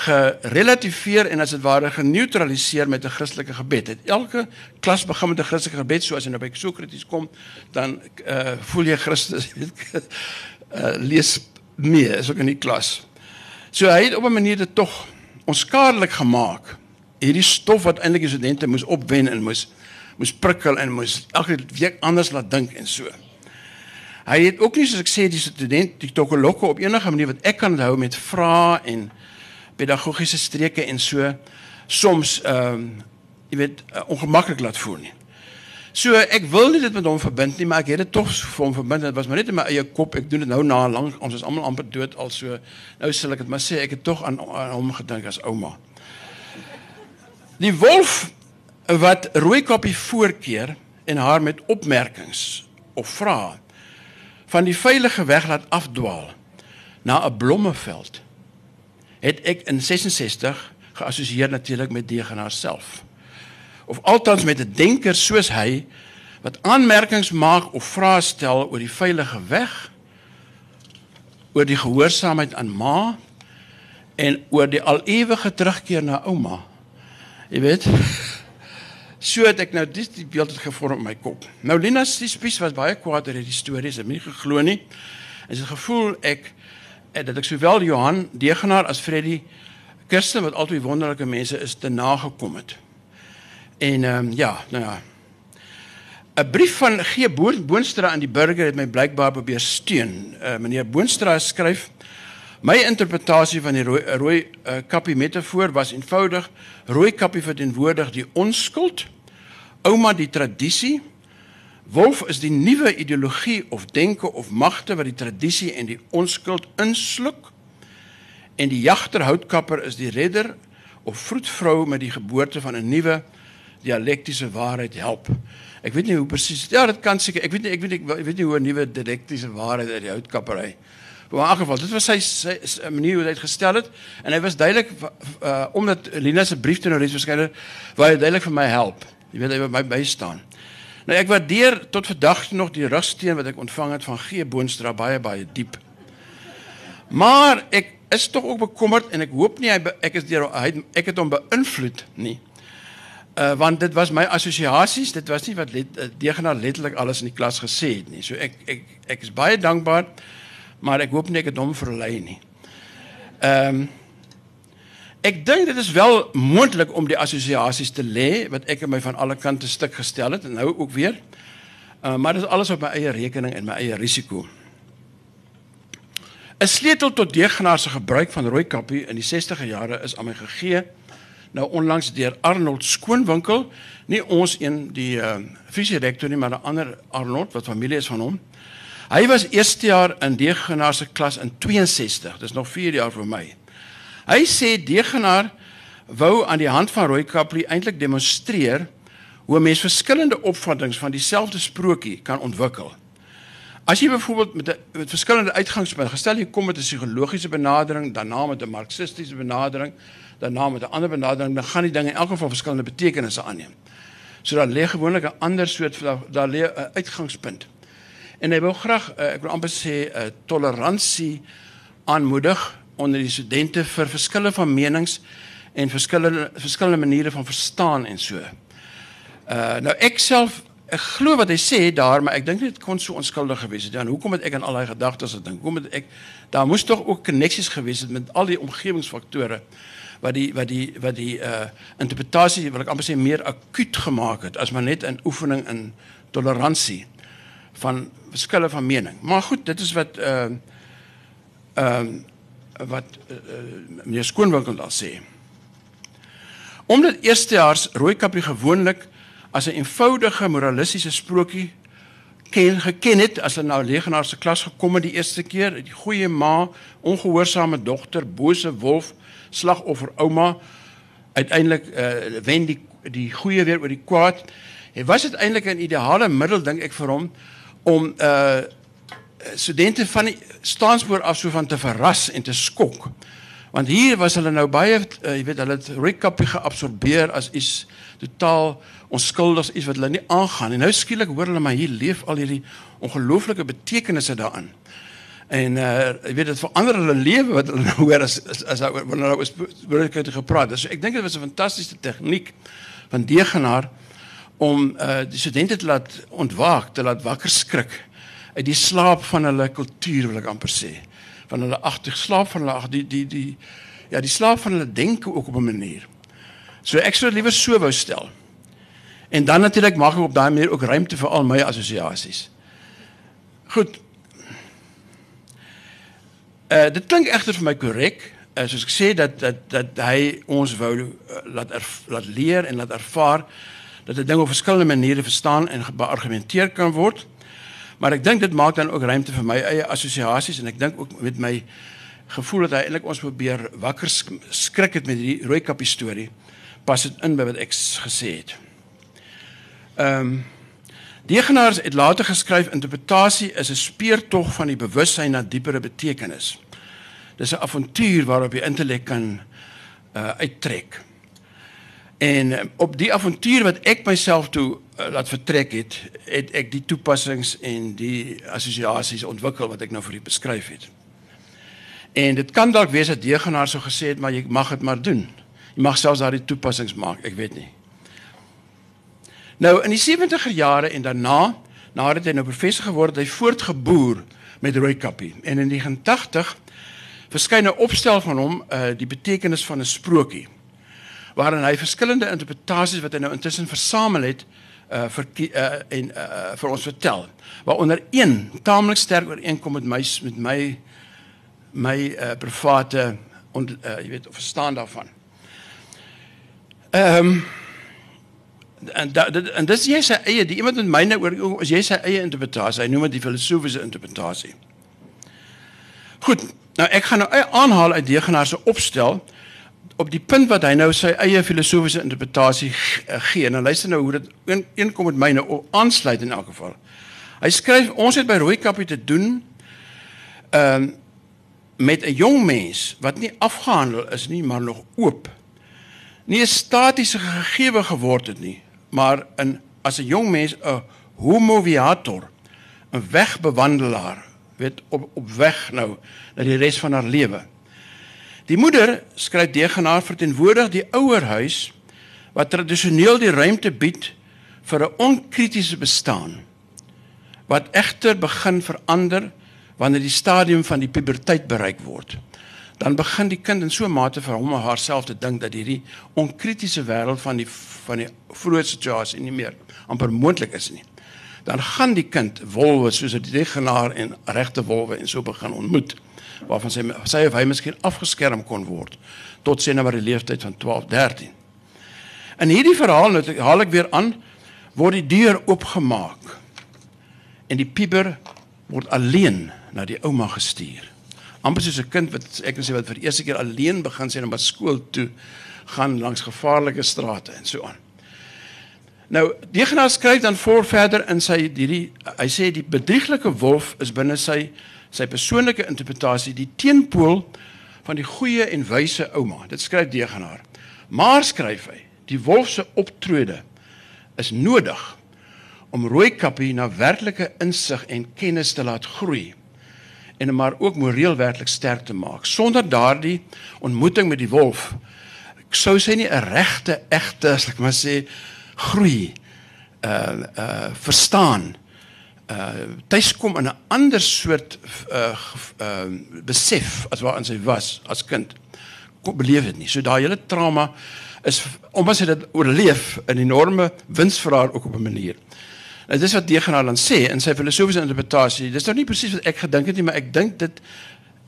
gerelativeer en as dit ware geneutraliseer met 'n Christelike gebed. Het elke klas begin met 'n Christelike gebed, so as jy nou by Sokrates kom, dan uh voel jy Christus, uh [laughs] lees mee, is ook in die klas. So hy het op 'n manier dit tog onskadelik gemaak. Hierdie stof wat eintlik die studente moes opwen en moes moes prikkel en moes elke week anders laat dink en so. Hy het ook nie soos ek sê die student die tokolokke op enige manier wat ek kan onthou met vrae en pedagogiese streke en so soms ehm um, jy weet uh, ongemaklik laat voel nie. So ek wil nie dit met hom verbind nie, maar ek het dit tog vir hom verbind. Dit was maar net in my eie kop. Ek doen dit nou na lank. Ons is almal amper dood al so. Nou sal ek dit maar sê ek het tog aan, aan hom gedink as ouma. Die wolf wat rooikoppie voorkeer en haar met opmerkings of vrae van die veilige weg laat afdwaal na 'n blommeveld het ek in 66 geassosieer natuurlik met Degenaar self of althans met 'n denker soos hy wat aanmerkings maak of vrae stel oor die veilige weg oor die gehoorsaamheid aan ma en oor die al ewige terugkeer na ouma. Jy weet [laughs] so het ek nou dis die beeld het gevorm in my kop. Nou Lina se spies was baie kwaad oor hierdie stories het my nie geglo nie. En sy gevoel ek eh, dat ek sowel Johan Degenaar as Freddy Kirsten wat altyd wonderlike mense is te nagekom het En ehm um, ja, nou ja. 'n Brief van G. Boonstra aan die burger het my blykbaar probeer steun. Uh, meneer Boonstra skryf: My interpretasie van die rooi rooi uh, kappie metafoor was eenvoudig: rooi kappie verteenwoordig die onskuld, ouma die tradisie, wolf is die nuwe ideologie of denke of magte wat die tradisie en die onskuld insluk. En die jagter houtkapper is die redder of vroedvrou met die geboorte van 'n nuwe dialektiese waarheid help. Ek weet nie hoe presies. Ja, dit kan seker. Ek weet nie ek weet nie ek weet nie hoe 'n nuwe dialektiese waarheid uit die houtkappery. Maar in elk geval, dit was sy sy, sy manier hoe hy dit gestel het en hy was duidelik uh omdat Lina se brief toe nou reeds verskyn het, wou hy duidelik vir my help. Jy weet hy wou my bystaan. Nou ek waardeer tot vandag nog die rugsteen wat ek ontvang het van G Boonstra baie baie diep. Maar ek is tog ook bekommerd en ek hoop nie hy ek is deur hy ek het hom beïnvloed nie. Uh, want dit was my assosiasies, dit was nie wat let, uh, Degenaar letterlik alles in die klas gesê het nie. So ek ek ek is baie dankbaar, maar ek hoop nie ek het hom verlei nie. Ehm um, Ek dink dit is wel moontlik om die assosiasies te lê wat ek in my van alle kante stuk gestel het en nou ook weer. Uh, maar dit is alles op my eie rekening en my eie risiko. 'n Sleutel tot Degenaar se gebruik van rooi kappie in die 60e jare is aan my gegee nou onlangs deur Arnold Skoonwinkel, nie ons een die uh, fisierektor nie, maar 'n ander Arnold wat familie is van hom. Hy was eerste jaar in Degenaar se klas in 62. Dis nog 4 jaar vir my. Hy sê Degenaar wou aan die hand van Rooi Kapli eintlik demonstreer hoe 'n mens verskillende opvattings van dieselfde sprokie kan ontwikkel. As jy byvoorbeeld met met verskillende uitgangspunte, gestel jy kom met 'n psigologiese benadering, daarna met 'n marxistiese benadering, daarna met 'n ander benadering, dan gaan die dinge in elk geval verskillende betekenisse aanneem. So daar lê gewoonlik 'n ander soort daar lê 'n uitgangspunt. En hy wou graag uh, ek wil amper sê 'n uh, toleransie aanmoedig onder die studente vir verskille van menings en verskillende verskillende maniere van verstaan en so. Uh nou ek self ek glo wat hy sê daar, maar ek dink dit kon so onskuldig gewees het. Ja, hoekom het ek aan al daai gedagtes gedink? Hoekom het ek daar moes tog ook koneksies gewees het met al die omgewingsfaktore wat die wat die wat die uh interpretasie wil ek amper sê meer akuut gemaak het as maar net 'n oefening in toleransie van verskille van mening. Maar goed, dit is wat uh ehm uh, wat uh, meneer Skoonwinkel daar sê. Omdat eerstejaars rooikappie gewoonlik as 'n eenvoudige moralistiese sprokie ken geken het as hulle nou legenaar se klas gekom het die eerste keer, die goeie ma, ongehoorsame dogter, bose wolf, slagoffer ouma, uiteindelik uh, wen die die goeie weer oor die kwaad. En was dit eintlik 'n ideale middel dink ek vir hom om uh studente van die staanspoor af so van te verras en te skok. Want hier was hulle nou baie uh, jy weet hulle het recapie geabsorbeer as iets totaal onskuldig iets wat hulle nie aangaan en nou skielik hoor hulle maar hier leef al hierdie ongelooflike betekenisse daarin. En uh jy weet dit verander hulle lewe wat hulle [laughs] nou hoor as as, as wanneer hulle oor spiritualiteit gepraat het. So ek dink dit was 'n fantastiese tegniek van Degenaar om uh die studente te laat ontwaak, te laat wakker skrik uit die slaap van hulle kultuur wil ek amper sê. Van hulle agter slaap van hulle ag die die die ja, die slaap van hulle denke ook op 'n manier. So ek sou liewer so wou stel. En dan natuurlik maak ek op daai manier ook ruimte vir al my assosiasies. Goed. Eh uh, dit klink egter vir my korrek, uh, soos ek sê dat dat dat hy ons wou uh, laat erf, laat leer en laat ervaar dat 'n ding op verskillende maniere verstaan en beargumenteer kan word. Maar ek dink dit maak dan ook ruimte vir my eie assosiasies en ek dink ook met my gevoel dat hy eintlik ons probeer wakker skrik het met hierdie rooi kappie storie. Pas dit in by wat ek gesê het. Ehm um, Degenaars het later geskryf interpretasie is 'n speurtog van die bewussyn na diepere betekenis. Dis 'n avontuur waarop jy intellek kan uh uittrek. En uh, op die avontuur wat ek myself toe uh, laat vertrek het, het ek die toepassings en die assosiasies ontwikkel wat ek nou vir u beskryf het. En dit kan dalk wees dat Degenaar so gesê het, maar jy mag dit maar doen. Jy mag selfs daardie toepassings maak, ek weet nie. Nou in die 70er jare en daarna, nadat hy nou professor geword het, hy voortgeboer met Roy Kappie. En in 1980 verskyn 'n opstel van hom, uh die betekenis van 'n sprokie, waarin hy verskillende interpretasies wat hy nou intussen versamel het, uh vir uh en uh vir ons vertel. Waaronder een taamlik sterk ooreenkom met my met my my uh private en uh jy weet, verstaan daarvan. Ehm um, en da, dit en dis jy sê eie die iemand met myne oor as jy sê eie interpretasie, hy noem dit die filosofiese interpretasie. Goed, nou ek gaan nou aanhaal uit Degenaar se opstel op die punt wat hy nou sy eie filosofiese interpretasie eh, gee. Nou luister nou hoe dit een, een kom met myne aansluit in elk geval. Hy skryf ons het by Rooikappie te doen ehm um, met 'n jong mens wat nie afgehandel is nie, maar nog oop. Nie 'n statiese gegewe geword het nie, maar in as 'n jong mens 'n homo viator, 'n wegbewandelaar, weet op op weg nou na die res van haar lewe. Die moeder skryf degenaar verteenwoordig die ouerhuis wat tradisioneel die ruimte bied vir 'n onkritiese bestaan wat egter begin verander wanneer die stadium van die puberteit bereik word dan begin die kind in so 'n mate vir hom of haarself te dink dat hierdie onkritiese wêreld van die van die vroeë situasie nie meer amper moontlik is nie. Dan gaan die kind wolwe soos 'n regenaar en regte wolwe en so begin ontmoet waarvan sy sy of hy miskien afgeskerm kon word tot sien nou maar die leeftyd van 12, 13. In hierdie verhaal nou haal ek weer aan word die deur oopgemaak en die puber word alleen na die ouma gestuur amper soos 'n kind wat ek kan sê wat vir die eerste keer alleen begin sien om by skool toe gaan langs gevaarlike strate en so aan. Nou, Degenaar skryf dan voor verder in sy hierdie hy sê die bedrieglike wolf is binne sy sy persoonlike interpretasie die teenpool van die goeie en wyse ouma. Dit skryf Degenaar. Maar skryf hy, die wolf se optrede is nodig om Rooikappie na werklike insig en kennis te laat groei en maar ook moreel werklik sterk te maak. Sonder daardie ontmoeting met die wolf sou sy nie 'n regte egte, as ek maar sê, groei uh uh verstaan uh tuiskom in 'n ander soort uh uh besef as waarin sy was as kind. Kom beleef dit nie. So daai hele trauma is omdat sy dit oorleef 'n enorme wins vir haar ook op 'n manier. Nou dis wat Degenaar dan sê in sy filosofiese interpretasie. Dis nou nie presies wat ek gedink het nie, maar ek dink dit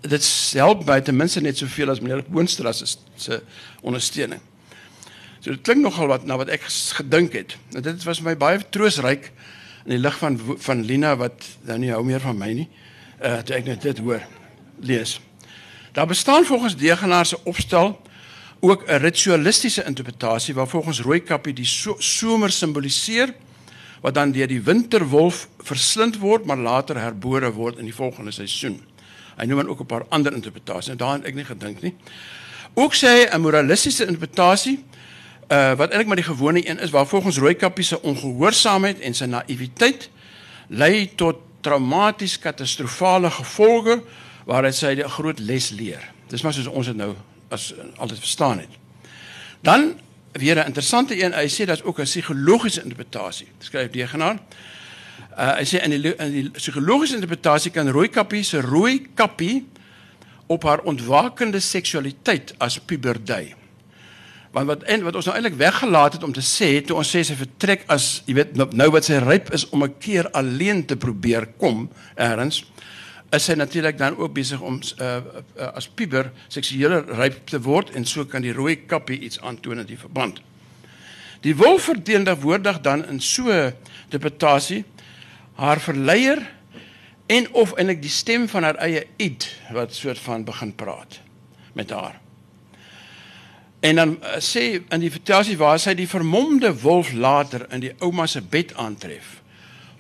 dit help my ten minste net soveel as meneer Boonstras se ondersteuning. So dit klink nogal wat na wat ek gedink het. Nou dit was my baie troosryk in die lig van van Lina wat nou nie hou meer van my nie. Uh toe ek net dit hoor lees. Daar bestaan volgens Degenaar se opstel ook 'n ritualistiese interpretasie waar volgens Rooikappie die so somer simboliseer wat dan deur die winterwolf verslind word maar later herbore word in die volgende seisoen. Hy noem dan ook 'n paar ander interpretasies en daarin ek nie gedink nie. Ook sê hy 'n moralistiese interpretasie uh wat eintlik maar die gewone een is waar volgens Rooikappie se ongehoorsaamheid en sy naïwiteit lei tot traumaties katastrofale gevolge waar hy sê 'n groot les leer. Dis maar soos ons dit nou as altyd verstaan het. Dan weer 'n interessante een, hy sê daar's ook 'n psigologiese interpretasie. Skryf die genaar. Uh hy sê in die in die psigologiese interpretasie kan Rooikappie se rooi kappie op haar ontwakende seksualiteit as puberdui want wat en wat ons nou eintlik weggelaat het om te sê toe ons sê sy vertrek as jy weet nou, nou wat sy ryp is om 'n keer alleen te probeer kom erns is sy natuurlik dan ook besig om uh, uh, as puber seksuele ryp te word en so kan die rooi kappie iets aantoon in die verband. Die wolf verteenwoordig dan in so interpretasie haar verleier en of eintlik die stem van haar eie id wat soort van begin praat met haar. En dan uh, sê in die vertelsie waar sy die vermomde wolf later in die ouma se bed aantref.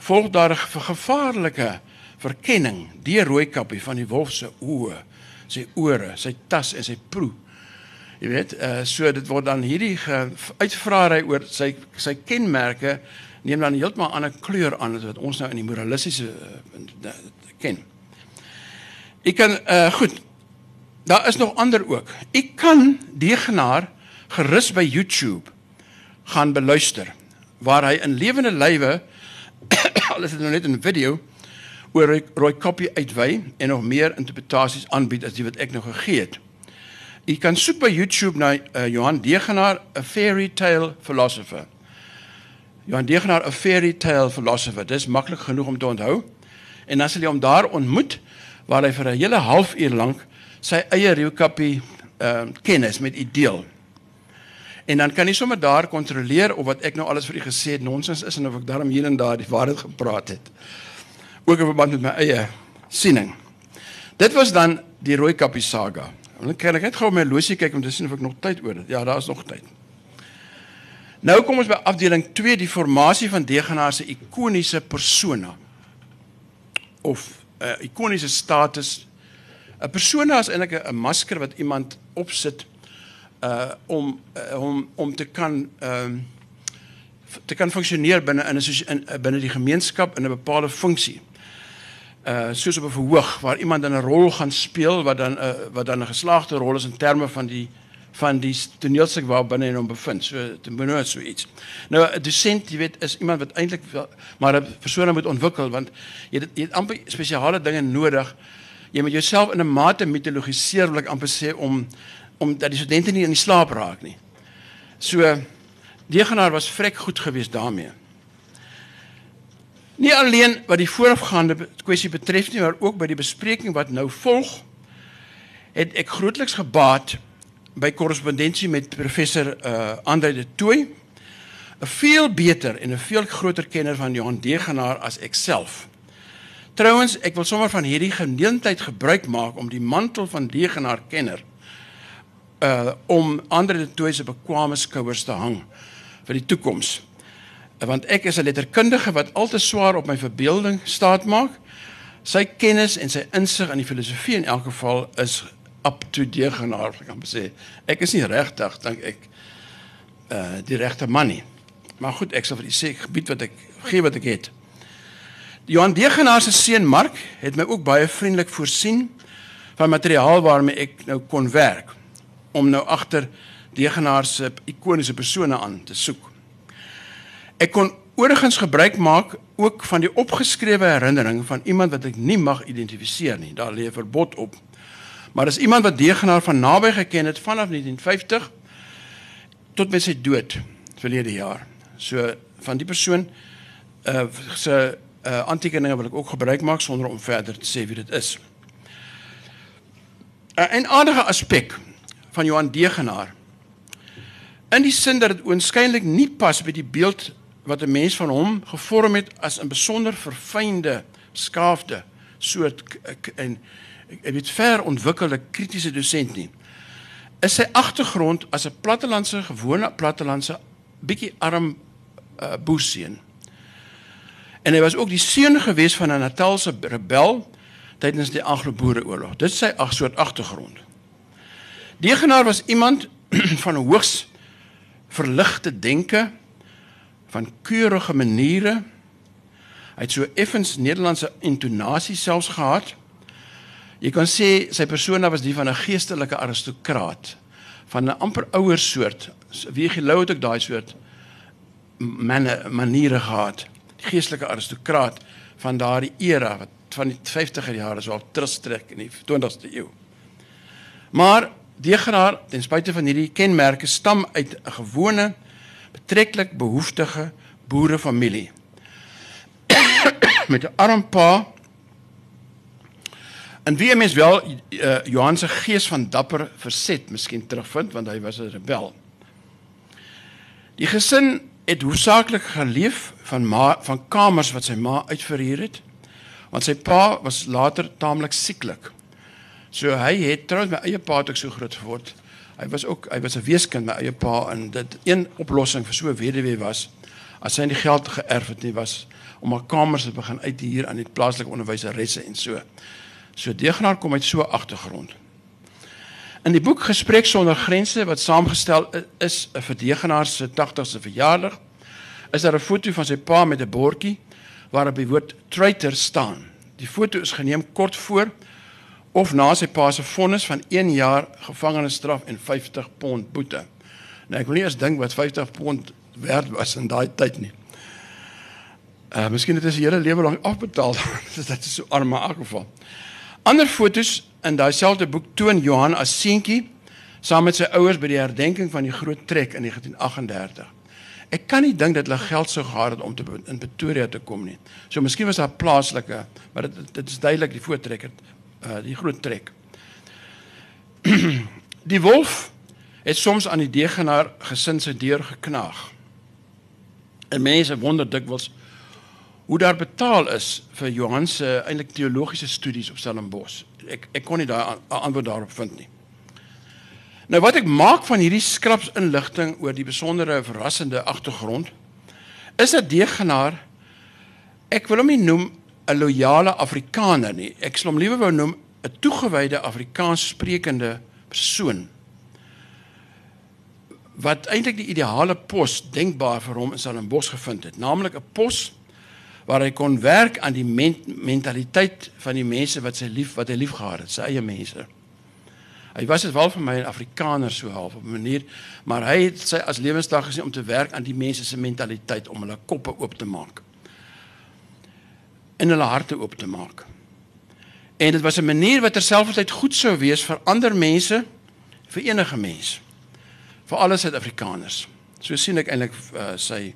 Volg daar 'n gevaarlike verkenning deur Rooikappie van die wolf se oë, sy ore, sy tas en sy proe. Jy weet, uh, so dit word dan hierdie uitvraai oor sy sy kenmerke neem dan heeltemal 'n ander kleur aan as wat ons nou in die moralistiese uh, ken. Ek kan uh, goed Daar is nog ander ook. Ek kan degenaar gerus by YouTube gaan beluister waar hy in lewende lywe [coughs] al is dit nou net 'n video oor rooi, kopie uitwy en nog meer interpretasies aanbied as die wat ek nou gegee het. Jy kan soek by YouTube na uh, Johan Degenaar, a fairy tale philosopher. Johan Degenaar, a fairy tale philosopher. Dit is maklik genoeg om te onthou. En dan sal jy hom daar ontmoet waar hy vir 'n hele halfuur lank sy eie Reukappie ehm uh, kennis met u deel. En dan kan jy sommer daar kontroleer of wat ek nou alles vir u gesê het nonsens is en of ek daarom hier en daar die waarheid gepraat het. Ook in verband met my eie siening. Dit was dan die Rooikappie saga. Dan kan ek net gou my losie kyk om te sien of ek nog tyd oor het. Ja, daar is nog tyd. Nou kom ons by afdeling 2 die formasie van Degenaar se ikoniese persona of 'n uh, ikoniese status 'n persona is eintlik 'n masker wat iemand opsit uh om uh, om om te kan ehm uh, te kan funksioneer binne in 'n in binne die gemeenskap in 'n bepaalde funksie. Uh soos op 'n verhoog waar iemand dan 'n rol gaan speel wat dan 'n uh, wat dan 'n geslaagde rol is in terme van die van die toneelstuk waar binne hom bevind. So te benoem so iets. Nou 'n dosent, jy weet, is iemand wat eintlik maar 'n persoon moet ontwikkel want jy het, jy het amper spesiale dinge nodig jy moet jouself in 'n mate mitologiseer wil ek amper sê om om dat die studente nie in die slaap raak nie. So Degenaar was vrek goed geweest daarmee. Nie alleen wat die voorafgaande kwessie betref nie, maar ook by die bespreking wat nou volg, het ek grootliks gebaat by korrespondensie met professor uh Andre de Tooy, 'n veel beter en 'n veel groter kenner van Johan Degenaar as ek self. Trouwens, ek wil sommer van hierdie geleentheid gebruik maak om die mantel van degenaar kenner uh om ander de toe se bekwame skouers te hang vir die toekoms. Want ek is 'n letterkundige wat al te swaar op my verbeelding staat maak. Sy kennis en sy insig in die filosofie in elk geval is up to degenaar, ek kan sê. Ek is nie regtig dink ek uh die regte man nie. Maar goed, ek sal vir u sê gebied wat ek gee wat ek het. Johan Degenaar se seun Mark het my ook baie vriendelik voorsien van materiaal waarmee ek nou kon werk om nou agter Degenaar se ikoniese persone aan te soek. Ek kon oorgens gebruik maak ook van die opgeskrewe herinnering van iemand wat ek nie mag identifiseer nie. Daar lê 'n verbod op. Maar dis iemand wat Degenaar van naby geken het vanaf 1950 tot met sy dood verlede jaar. So van die persoon uh se uh aantekeninge wil ek ook gebruik maak sonder om verder te sê wie dit is. 'n uh, aardige aspek van Johan Degenaar in die sin dat dit oënskynlik nie pas by die beeld wat 'n mens van hom gevorm het as 'n besonder verfynde, skaafde soort en ek weet ver ontwikkelde kritiese dosent nie. Is sy agtergrond as 'n plattelandse gewone plattelandse bietjie arm uh, boesseun. En hy was ook die seun gewees van 'n Natalse rebel tydens die Anglo-Boereoorlog. Dit sê ag soort agtergrond. Degenaar was iemand [clears throat] van hoogs verligte denke, van keurige maniere. Hy het so effens Nederlandse intonasie selfs gehad. Jy kan sê sy persona was die van 'n geestelike aristokraat van 'n amper ouer soort. Wie gelou het ek daai soort manne maniere gehad. Die geestelike aristokraat van daardie era wat van die 50er jare so al terugtrek in die 20ste eeu. Maar Degenaar, ten spyte van hierdie kenmerke, stam uit 'n gewone betreklik behoeftige boerefamilie. Met 'n arm pa en wie mens wel uh, Johan se gees van dapper verset miskien terugvind want hy was 'n rebel. Die gesin het hoofsaaklik geleef van ma van kamers wat sy ma uitverhuur het want sy pa was later taamlik sieklik. So hy het trouens my eie pa het ook so groot geword Hy was ook hy was 'n weeskind my eie pa en dit een oplossing vir so 'n weduwee was as sy nie geld geërf het nie was om haar kamers te begin uit hier aan die plaaslike onderwyseresse en so. So Deegnaar kom uit so 'n agtergrond. In die boek Gesprek sonder grense wat saamgestel is vir Deegnaar se 80ste verjaardag is daar 'n foto van sy pa met 'n bordjie waarop die woord traitor staan. Die foto is geneem kort voor of na sy pa se vonnis van 1 jaar gevangenisstraf en 50 pond boete. Nou ek wil nie eens dink wat 50 pond werd was in daai tyd nie. Uh miskien het hy sy hele lewe lank afbetaal. [laughs] dit is so arme afgeval. Ander fotos in daai selfde boek toon Johan as seentjie saam met sy ouers by die herdenking van die groot trek in 1938. Ek kan nie dink dat hulle geld sou gehad het om te in Pretoria te kom nie. So miskien was daar plaaslike, maar dit dit is duidelik die voortrekker uh die groot trek. [clears throat] die wolf het soms aan die degenaar gesin se deur geknaag. En mense wonder dikwels hoe daar betaal is vir Johan se eintlik teologiese studies op Stellenbosch. Ek ek kon nie daai antwoord daarop vind nie. Nou wat ek maak van hierdie skraps inligting oor die besondere verrassende agtergrond is dat degenaar ek wil hom nie noem 'n loyale Afrikaner nie. Ek sal hom liewer wou noem 'n toegewyde Afrikaans sprekende persoon wat eintlik die ideale pos denkbaar vir hom in Stellenbosch gevind het, naamlik 'n pos waar hy kon werk aan die ment mentaliteit van die mense wat sy lief wat hy liefgehad het, sy eie mense. Hy was dit wel vir my 'n Afrikaner so half op 'n manier, maar hy het sy as lewensdag gesien om te werk aan die mense se mentaliteit om hulle koppe oop te maak en hulle harte oop te maak. En dit was 'n manier wat terselfdertyd goed sou wees vir ander mense, vir enige mens. Vir alle Suid-Afrikaners. So sien ek eintlik uh, sy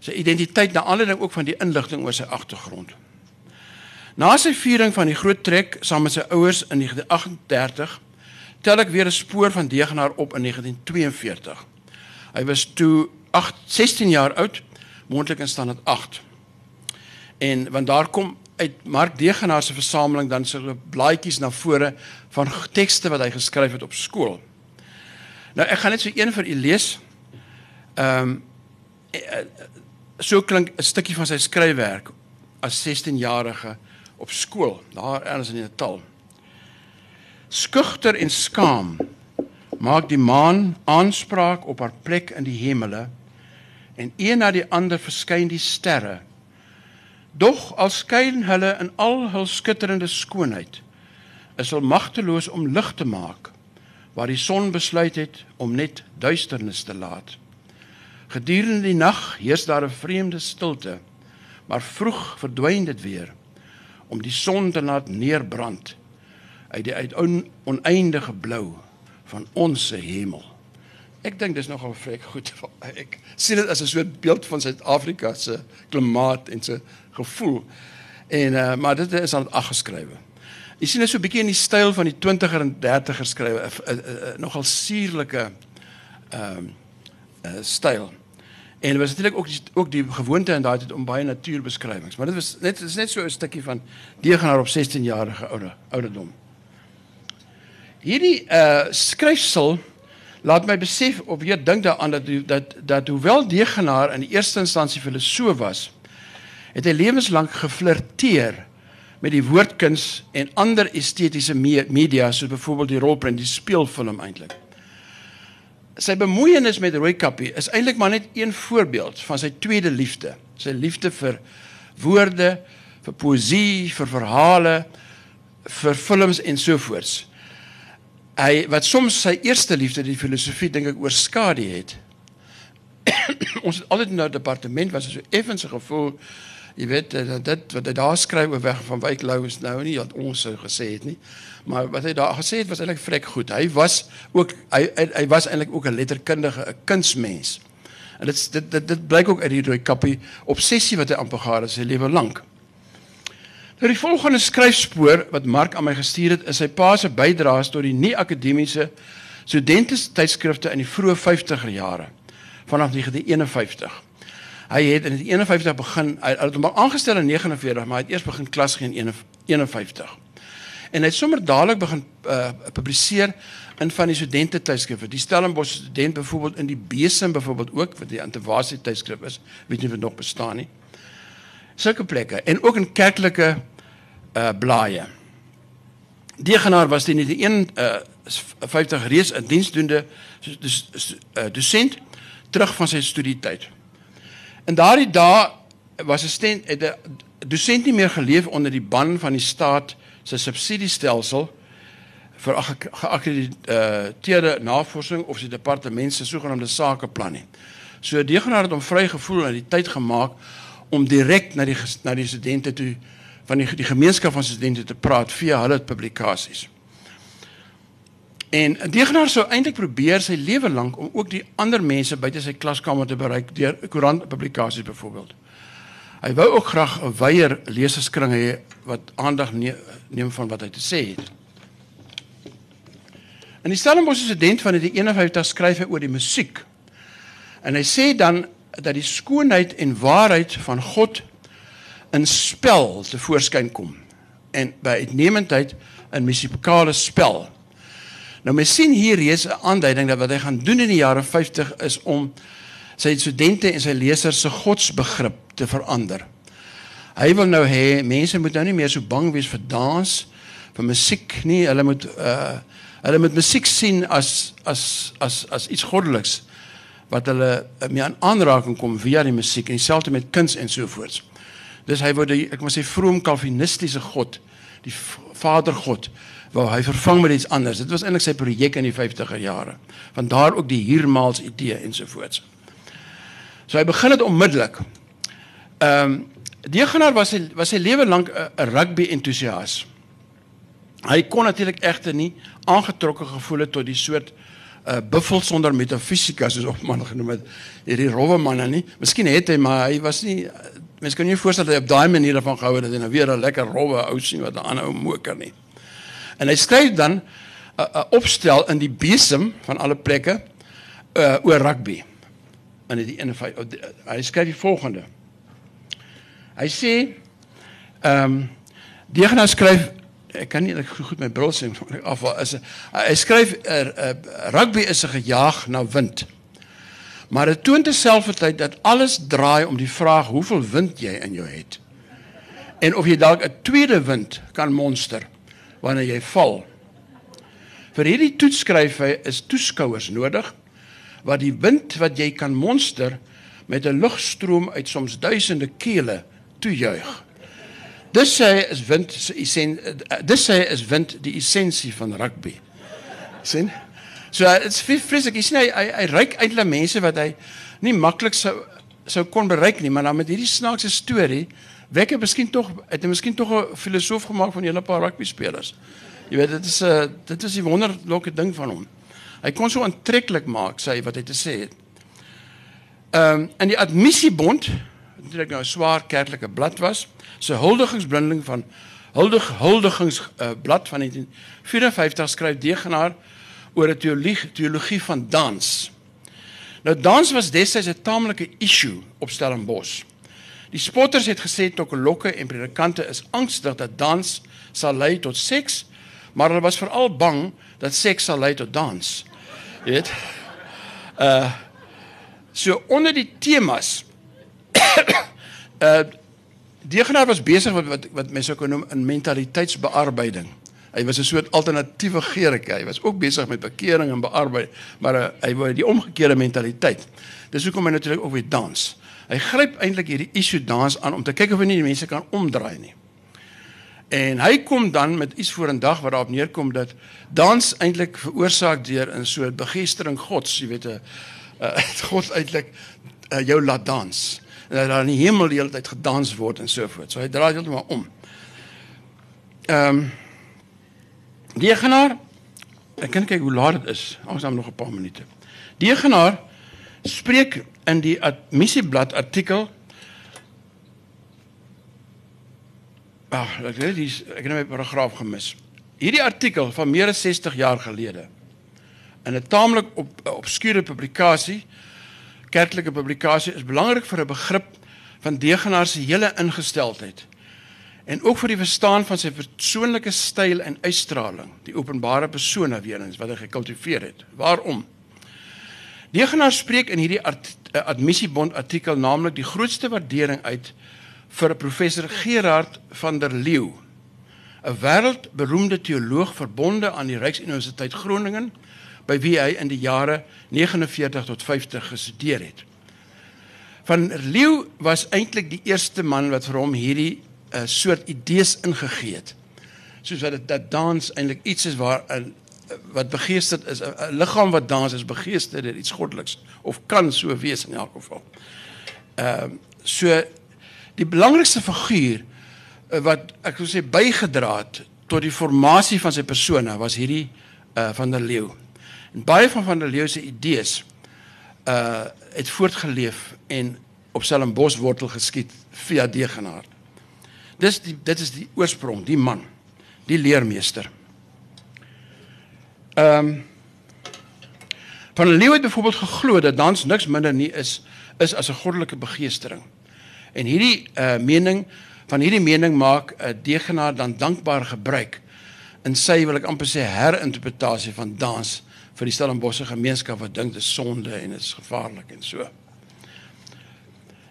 sy identiteit na aanleiding ook van die inligting oor sy agtergrond. Na sy viering van die groot trek saam met sy ouers in 1938, tel ek weer 'n spoor van Degenaar op in 1942. Hy was toe 8 16 jaar oud, moontlik in standaard 8. En want daar kom uit Mark Degenaar se versameling dan so blaadjies na vore van tekste wat hy geskryf het op skool. Nou ek gaan net so een vir u lees. Ehm um, so klink 'n stukkie van sy skryfwerk as 16-jarige op skool, daar erns in Natal. Skugter en skaam maak die maan aanspraak op haar plek in die hemele en een na die ander verskyn die sterre. Doch al skyn hulle in al hul skitterende skoonheid, is hulle magteloos om lig te maak waar die son besluit het om net duisternis te laat. Gedurende die nag heers daar 'n vreemde stilte, maar vroeg verdwyn dit weer om die son te laat neerbrand uit die uit on, oneindige blou van ons hemel. Ek dink dis nogal vrek goed. [laughs] Ek sien dit as 'n soort beeld van Suid-Afrika se klimaat en se gevoel. En uh, maar dit is aan aangeskrywe. Jy sien dit so 'n bietjie in die styl van die 20er en 30er skrywe, uh, nogal suurlike ehm um, styl. En dit was natuurlik ook die, ook die gewoonte in daai tyd om baie natuurbeskrywings, maar dit was net is net so 'n stukkie van degenaar op 16 jarige oude ouderdom. Hierdie uh skryfsel laat my besef of weer dink daaraan dat dat dat hoewel degenaar in die eerste instansie filosoof was, het hy lewenslank geflirteer met die woordkuns en ander estetiese media soos byvoorbeeld die rolprent, die speelfilm eintlik. Sy bemoeienis met Roy Kappie is eintlik maar net een voorbeeld van sy tweede liefde, sy liefde vir woorde, vir poësie, vir verhale, vir films en so voort. Hy wat soms sy eerste liefde, die filosofie dink ek oorskadu het. [coughs] Ons het altyd in 'n departement was so effens gevoel jy weet eh, dit wat hy daar skryf oor weg van Wyk Lou is nou nie wat ons sou gesê het nie. Maar wat hy daar gesê het was eintlik vrek goed. Hy was ook hy hy, hy was eintlik ook 'n letterkundige, 'n kunsmens. En dit dit dit, dit blyk ook uit die rooi kappie obsessie wat hy aanpak het sy lewe lank. Nou die volgende skryfspoor wat Mark aan my gestuur het is sy pa se bydraes tot die nie akademiese studente tydskrifte in die vroeë 50er jare vanaf 1951. Hy het in 51 begin hy het hom aangestel in 49, maar hy het eers begin klas gee in 51. En hy het sommer dadelik begin uh, publiseer in van die studente tydskrifte. Die Stellenbosch student byvoorbeeld in die Besem byvoorbeeld ook wat die antivasie tydskrif is, weet nie of dit nog bestaan nie. Sulke plekke en ook in kerklike uh blaaie. Degenaar was in die 1 uh 50 reeds 'n diensdoende dus, uh, dosent terug van sy studietyd. In daardie dae was 'n stent het 'n dosent nie meer geleef onder die ban van die staat se subsidiestelsel vir geakkrediteerde navorsing of sy departement se sogenaamde sakeplan nie. So Degenaar het hom vrygevoel en die tyd gemaak om direk na die na die studente toe van die die gemeenskap van studente te praat via hulle publikasies. En Degenaar sou eintlik probeer sy lewe lank om ook die ander mense buite sy klaskamer te bereik deur koerantpublikasies byvoorbeeld. Hy wou ook graag 'n wyeer leserskring hê wat aandag neem van wat hy te sê het. In die Stellenbosch student van die 51 skryf hy oor die musiek. En hy sê dan dat die skoonheid en waarheid van God in spel te voorskyn kom en by uitnemendheid in musikale spel Nou mens sien hier reeds 'n aanduiding dat wat hy gaan doen in die jare 50 is om sy studente en sy lesers se godsbegrip te verander. Hy wil nou hê mense moet nou nie meer so bang wees vir dans, vir musiek nie. Hulle moet uh hulle moet musiek sien as as as as iets goddeliks wat hulle mee aan aanraking kom via die musiek en dieselfde met kuns en so voort. Dis hy word ek moet sê vroom kalvinistiese god, die Vader God wou hy vervang met iets anders. Dit was eintlik sy projek in die 50er jare. Van daar ook die hiermaals idee ensovoorts. So hy begin dit onmiddellik. Ehm um, Degenaar was hy was sy lewe lank 'n rugby entoesias. Hy kon natuurlik egter nie aangetrokke gevoel het tot die soort uh buffel sonder metafisika soos op man genoem het hierdie rowwe manne nie. Miskien het hy maar hy was nie mens kan nie voorstel dat hy op daai manier van gehou het dat hy nou weer 'n lekker rowwe ou sien wat 'n ander ou moker nie. En hy skryf dan 'n uh, uh, opstel in die besem van alle plekke uh oor rugby. In die 1 uh, hy skryf die volgende. Hy sê ehm um, die gaan skryf ek kan nie ek goed my bril sien af is uh, hy skryf uh, uh, rugby is 'n gejaag na wind. Maar dit toon terselfdertyd dat alles draai om die vraag hoeveel wind jy in jou het. En of jy dalk 'n tweede wind kan monster wanneer jy val. Vir hierdie toets skryf hy is toeskouers nodig wat die wind wat jy kan monster met 'n lugstroom uit soms duisende kele toejuig. Dis sê is wind se essen dis sê is wind die essensie van rugby. sien? So dit's vreeslik. Jy sien hy hy, hy ryk eintlik mense wat hy nie maklik sou sou kon bereik nie, maar dan met hierdie snaakse storie wek hy miskien tog het hy miskien tog 'n filosoof gemaak van 'n hele paar rugby spelers. Jy weet dit is 'n uh, dit is die wonderlike ding van hom. Hy kon so aantreklik maak sê wat hy te sê het. Ehm um, in die admissiebond, dit nou 'n swaar kerklike blad was, se so huldigingsblinding van huldig huldigings uh, van 1954 skryf Degenaar oor 'n teologie teologie van dans. Nou dans was destyds 'n taamlike issue op Stellenbosch. Die spotters het gesê tokkelokke en predikante is angstig dat dans sal lei tot seks, maar hulle was veral bang dat seks sal lei tot dans. Jy weet? Uh so onder die temas [coughs] uh Degenaar was besig met wat wat mense sou noem 'n mentaliteitsbearbeiding. Hy was 'n soort alternatiewe gerike. Hy was ook besig met bekering en bearbeiding, maar uh, hy wou die omgekeerde mentaliteit. Dis hoekom hy natuurlik ook weer dans. Hy gryp eintlik hierdie issue dans aan om te kyk of hy nie die mense kan omdraai nie. En hy kom dan met iets voor 'n dag wat daarop neerkom dat dans eintlik veroorsaak deur 'n soort begeestering Gods, jy weet 'n uh, [laughs] God eintlik uh, jou laat dans. En dat daar in die hemel die hele tyd gedans word en so voort. So hy draai heeltemal om. Ehm um, Die egenaar ek kan kyk hoe laat dit is. Ons het nog 'n paar minute. Die egenaar spreek in die admissieblad artikel Ag, ek weet dis ek het nou my paragraaf gemis. Hierdie artikel van meer as 60 jaar gelede in 'n taamlik op obskure publikasie, kerklike publikasie is belangrik vir 'n begrip van Degenaar se hele ingesteldheid en ook vir die verstaan van sy persoonlike styl en uitstraling, die openbare persona weer eens wat hy gekultiveer het. Waarom? Degenaar spreek in hierdie eh, admissiebond artikel naamlik die grootste waardering uit vir professor Gerard van der Leeu, 'n wêreldberoemde teoloog verbonde aan die Ryksuniversiteit Groningen by wie hy in die jare 49 tot 50 gestudeer het. Van Leeu was eintlik die eerste man wat vir hom hierdie uh, soort idees ingegee het. Soos wat dit dat dans eintlik iets is waar 'n wat begeesterd is 'n liggaam wat dans is begeesterd deur iets goddeliks of kan so wees in elk geval. Ehm uh, so die belangrikste figuur uh, wat ek wil sê bygedra het tot die formasie van sy persona was hierdie uh van der Leeu. En baie van van der Leeu se idees uh het voortgeleef en op Stellenbosch wortel geskiet via Degenaar. Dis die dit is die oorsprong, die man, die leermeester. Ehm um, van Leo het byvoorbeeld geglo dat dans niks minder nie is is as 'n goddelike begeestering. En hierdie uh mening van hierdie mening maak 'n uh, degenaar dan dankbaar gebruik in sy wil ek amper sê herinterpretasie van dans vir die Stellenbosse gemeenskap wat dink dit is sonde en dit is gevaarlik en so.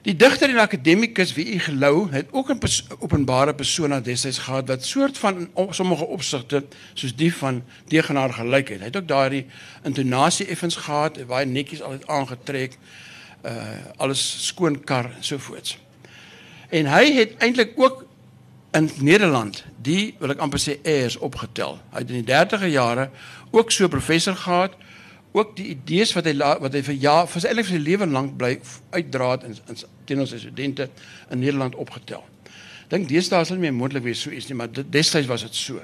Die digter en akademikus wie u gelou het ook 'n pers openbare persona destyds gehad wat soort van op sommige opsigte soos die van Degenaar gelyk het. Hy het ook daardie intonasie effens gehad, baie netjies altyd aangetrek, uh alles skoon kar en so voorts. En hy het eintlik ook in Nederland die wil ek amper sê airs opgetel. Hy het in die 30e jare ook so professor gehad ook die idees wat hy wat hy vir ja vir sy eintlik vir sy lewe lank bly uitdra het in, in teenoor sy studente in Nederland opgetel. Dink deesdae sal nie meer moontlik wees so iets nie, maar destyds was dit so.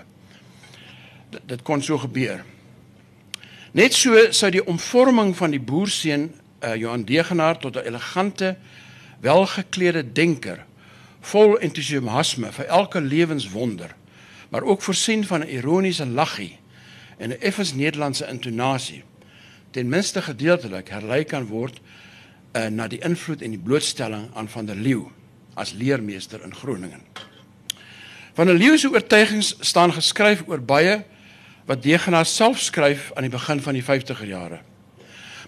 D dit kon so gebeur. Net so sou die omvorming van die boerseun uh, Johan Degenaar tot 'n elegante, welgeklede denker, vol entoesiasme vir elke lewenswonder, maar ook voorsien van 'n ironiese laggie en 'n effens Nederlandse intonasie ten minste gedeeltelik herlei kan word uh, na die invloed en die blootstelling aan van der Leeu as leermeester in Groningen. Van der Leeu se oortuigings staan geskryf oor baie wat Degenaar self skryf aan die begin van die 50er jare.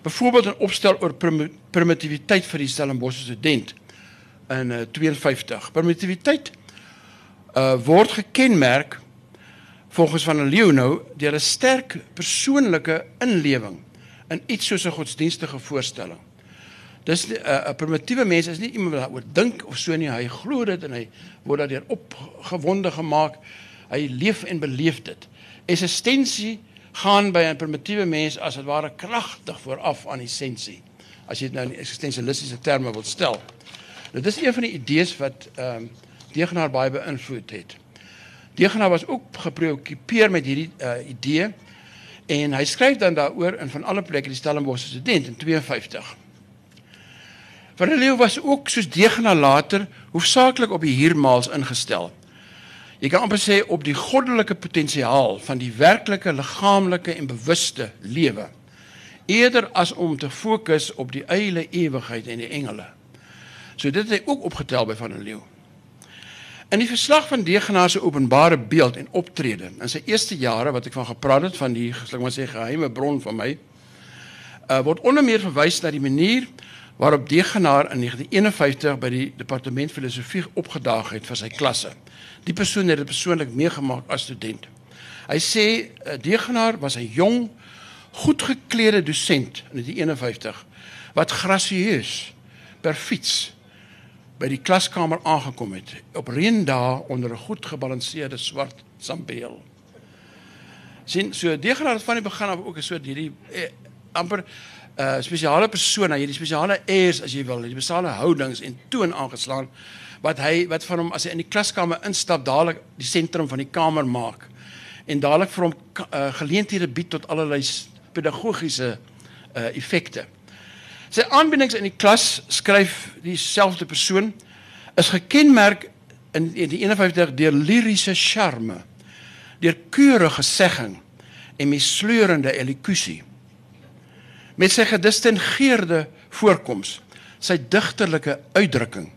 Byvoorbeeld 'n opstel oor prim primitiwiteit vir die Stellenbosch student in uh, 52. Primitiwiteit uh, word gekenmerk volgens van der Leeu nou deur 'n sterk persoonlike inlewing in iets soos 'n godsdienstige voorstelling. Dis 'n uh, 'n primitiewe mens is nie iemand wat daaroor dink of so nie. Hy glo dit en hy word daardeur opgewonde gemaak. Hy leef en beleef dit. Existensie gaan by 'n primitiewe mens as dit ware kragtig vooraf aan essensie. As jy dit nou in eksistensialistiese terme wil stel. Nou dis een van die idees wat ehm um, Degenaar baie beïnvloed het. Degenaar was ook gepreokkupeer met hierdie uh, idee en hy skryf dan daaroor in van alle plekke die Stellenbosch student in 52. Van der Leeu was ook soos Degenaar later hoofsaaklik op die hiermaals ingestel. Jy kan amper sê op die goddelike potensiaal van die werklike liggaamlike en bewuste lewe eerder as om te fokus op die eile ewigheid en die engele. So dit het hy ook opgetel by van der Leeu. In die verslag van Degenaar se openbare beeld en optrede in sy eerste jare wat ek van gepraat het van die geslik maar sê geheime bron van my uh, word onder meer verwys na die manier waarop Degenaar in 1951 by die departement filosofie opgedaag het vir sy klasse. Die persoon het dit persoonlik meegemaak as student. Hy sê uh, Degenaar was 'n jong, goed geklede dosent in 1951 wat grasieus per fiets by die klaskamer aangekom het op reendae onder 'n goed gebalanseerde swart sambeel. sien so degraad van die begin af ook 'n soort hierdie eh, amper 'n uh, spesiale persoon, hierdie spesiale airs as jy wil, die spesiale houdings en toon aangeslaan wat hy wat van hom as hy in die klaskamer instap dadelik die sentrum van die kamer maak en dadelik vir hom uh, geleenthede bied tot allerlei pedagogiese uh, effekte. Sy aanbiedings in die klas skryf dieselfde persoon is gekenmerk in die 51 deur liriese charme, deur keurige segging en misleurende elokusie. Met sy gedistingeerde voorkoms, sy digterlike uitdrukking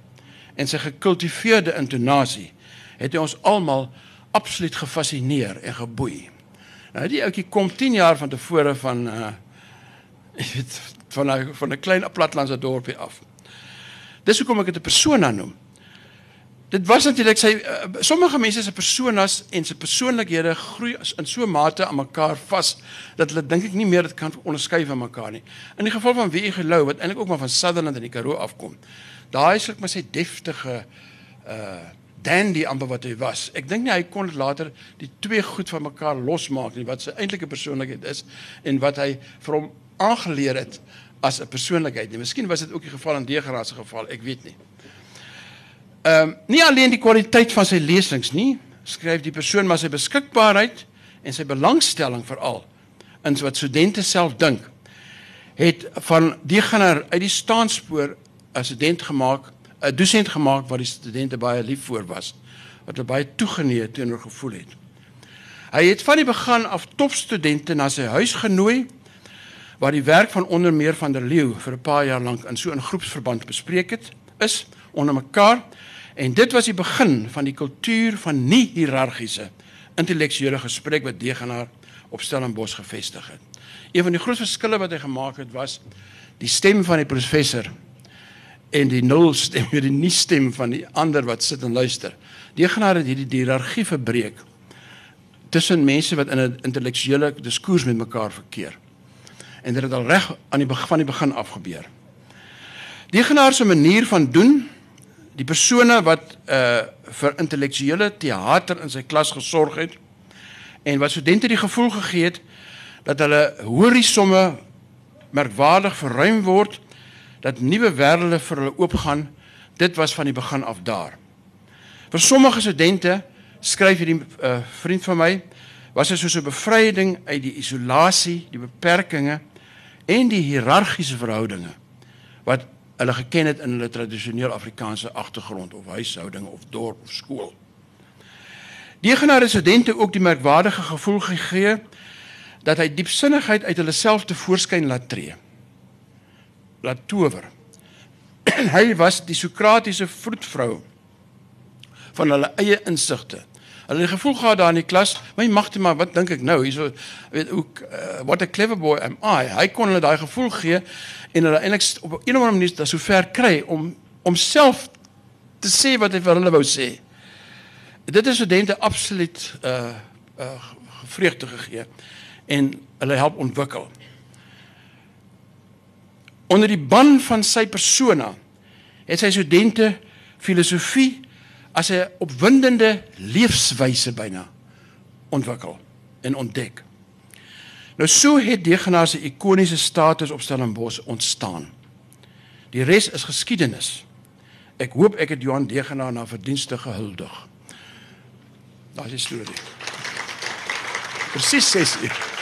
en sy gekultiveerde intonasie het hy ons almal absoluut gefassineer en geboei. Nou die ouetjie kom 10 jaar van tevore van [laughs] uh ek weet van 'n van 'n klein platlandse dorpie af. Dis hoekom ek dit 'n persona noem. Dit was natuurlik sy uh, sommige mense se personas en se persoonlikhede groei in so 'n mate aan mekaar vas dat hulle dink ek nie meer dit kan onderskei van mekaar nie. In die geval van wie ek gelou wat eintlik ook maar van Sutherland in die Karoo afkom. Daai is ek maar sy deftige uh dandy amper wat hy was. Ek dink nie hy kon later die twee goed van mekaar losmaak nie wat sy eintlike persoonlikheid is en wat hy vir hom aangeleer het as 'n persoonlikheid nie. Miskien was dit ook die geval in Degraad se geval, ek weet nie. Ehm um, nie alleen die kwaliteit van sy lesings nie, skryf die persoon maar sy beskikbaarheid en sy belangstelling veral in wat studente self dink het van Degraad uit die staanspoor 'n student gemaak, 'n dosent gemaak wat die studente baie lief voor was, wat hulle baie toegeneig teenoor gevoel het. Hy het van die begin af topstudente na sy huis genooi waar die werk van onder meer van der Leeu vir 'n paar jaar lank in so 'n groepsverband bespreek het is onder mekaar en dit was die begin van die kultuur van nie hiërargiese intellektuele gesprek wat Degenaar op Stellenbosch gevestig het. Een van die groot verskille wat hy gemaak het was die stem van die professor en die nul stem, [laughs] die nie stem van die ander wat sit en luister. Degenaar het hierdie hiërargie verbreek tussen mense wat in 'n intellektuele diskurs met mekaar verkeer en dit het al reg aan die begin van die begin af gebeur. Die genaar se manier van doen, die persone wat uh vir intellektuele teater in sy klas gesorg het en wat studente die gevoel gegee het dat hulle horisomme merkwaardig verruim word, dat nuwe wêrelde vir hulle oopgaan, dit was van die begin af daar. Vir sommige studente skryf hierdie uh, vriend van my was dit soos 'n bevryding uit die isolasie, die beperkings en die hiërargiese verhoudinge wat hulle geken het in hulle tradisioneel Afrikaanse agtergrond of huishouding of dorp of skool. Die genade studente ook die merkwaardige gevoel gegee dat hy diepsinnigheid uit hulle self te voorskyn laat tree. Laat tower. [clears throat] hy was die Sokratiese vroedvrou van hulle eie insigte Hulle het gevoel gehad daar in die klas, my magte maar wat dink ek nou? Hierso weet hoe uh, what a clever boy am I. Hy kon hulle daai gevoel gee en hulle eintlik op 'n of ander manier daar so ver kry om om self te sê wat hy vir hulle wou sê. Dit is studente absoluut uh uh vreugde gegee en hulle help ontwikkel. Onder die ban van sy persona het sy studente filosofie as 'n opwindende leefwyse byna ontwikkel en ontdek. Nou so het Degenaar se ikoniese status op Stellenbosch ontstaan. Die res is geskiedenis. Ek hoop ek het Johan Degenaar na verdienste gehuldig. Daai is die storie. Presies 6 uur.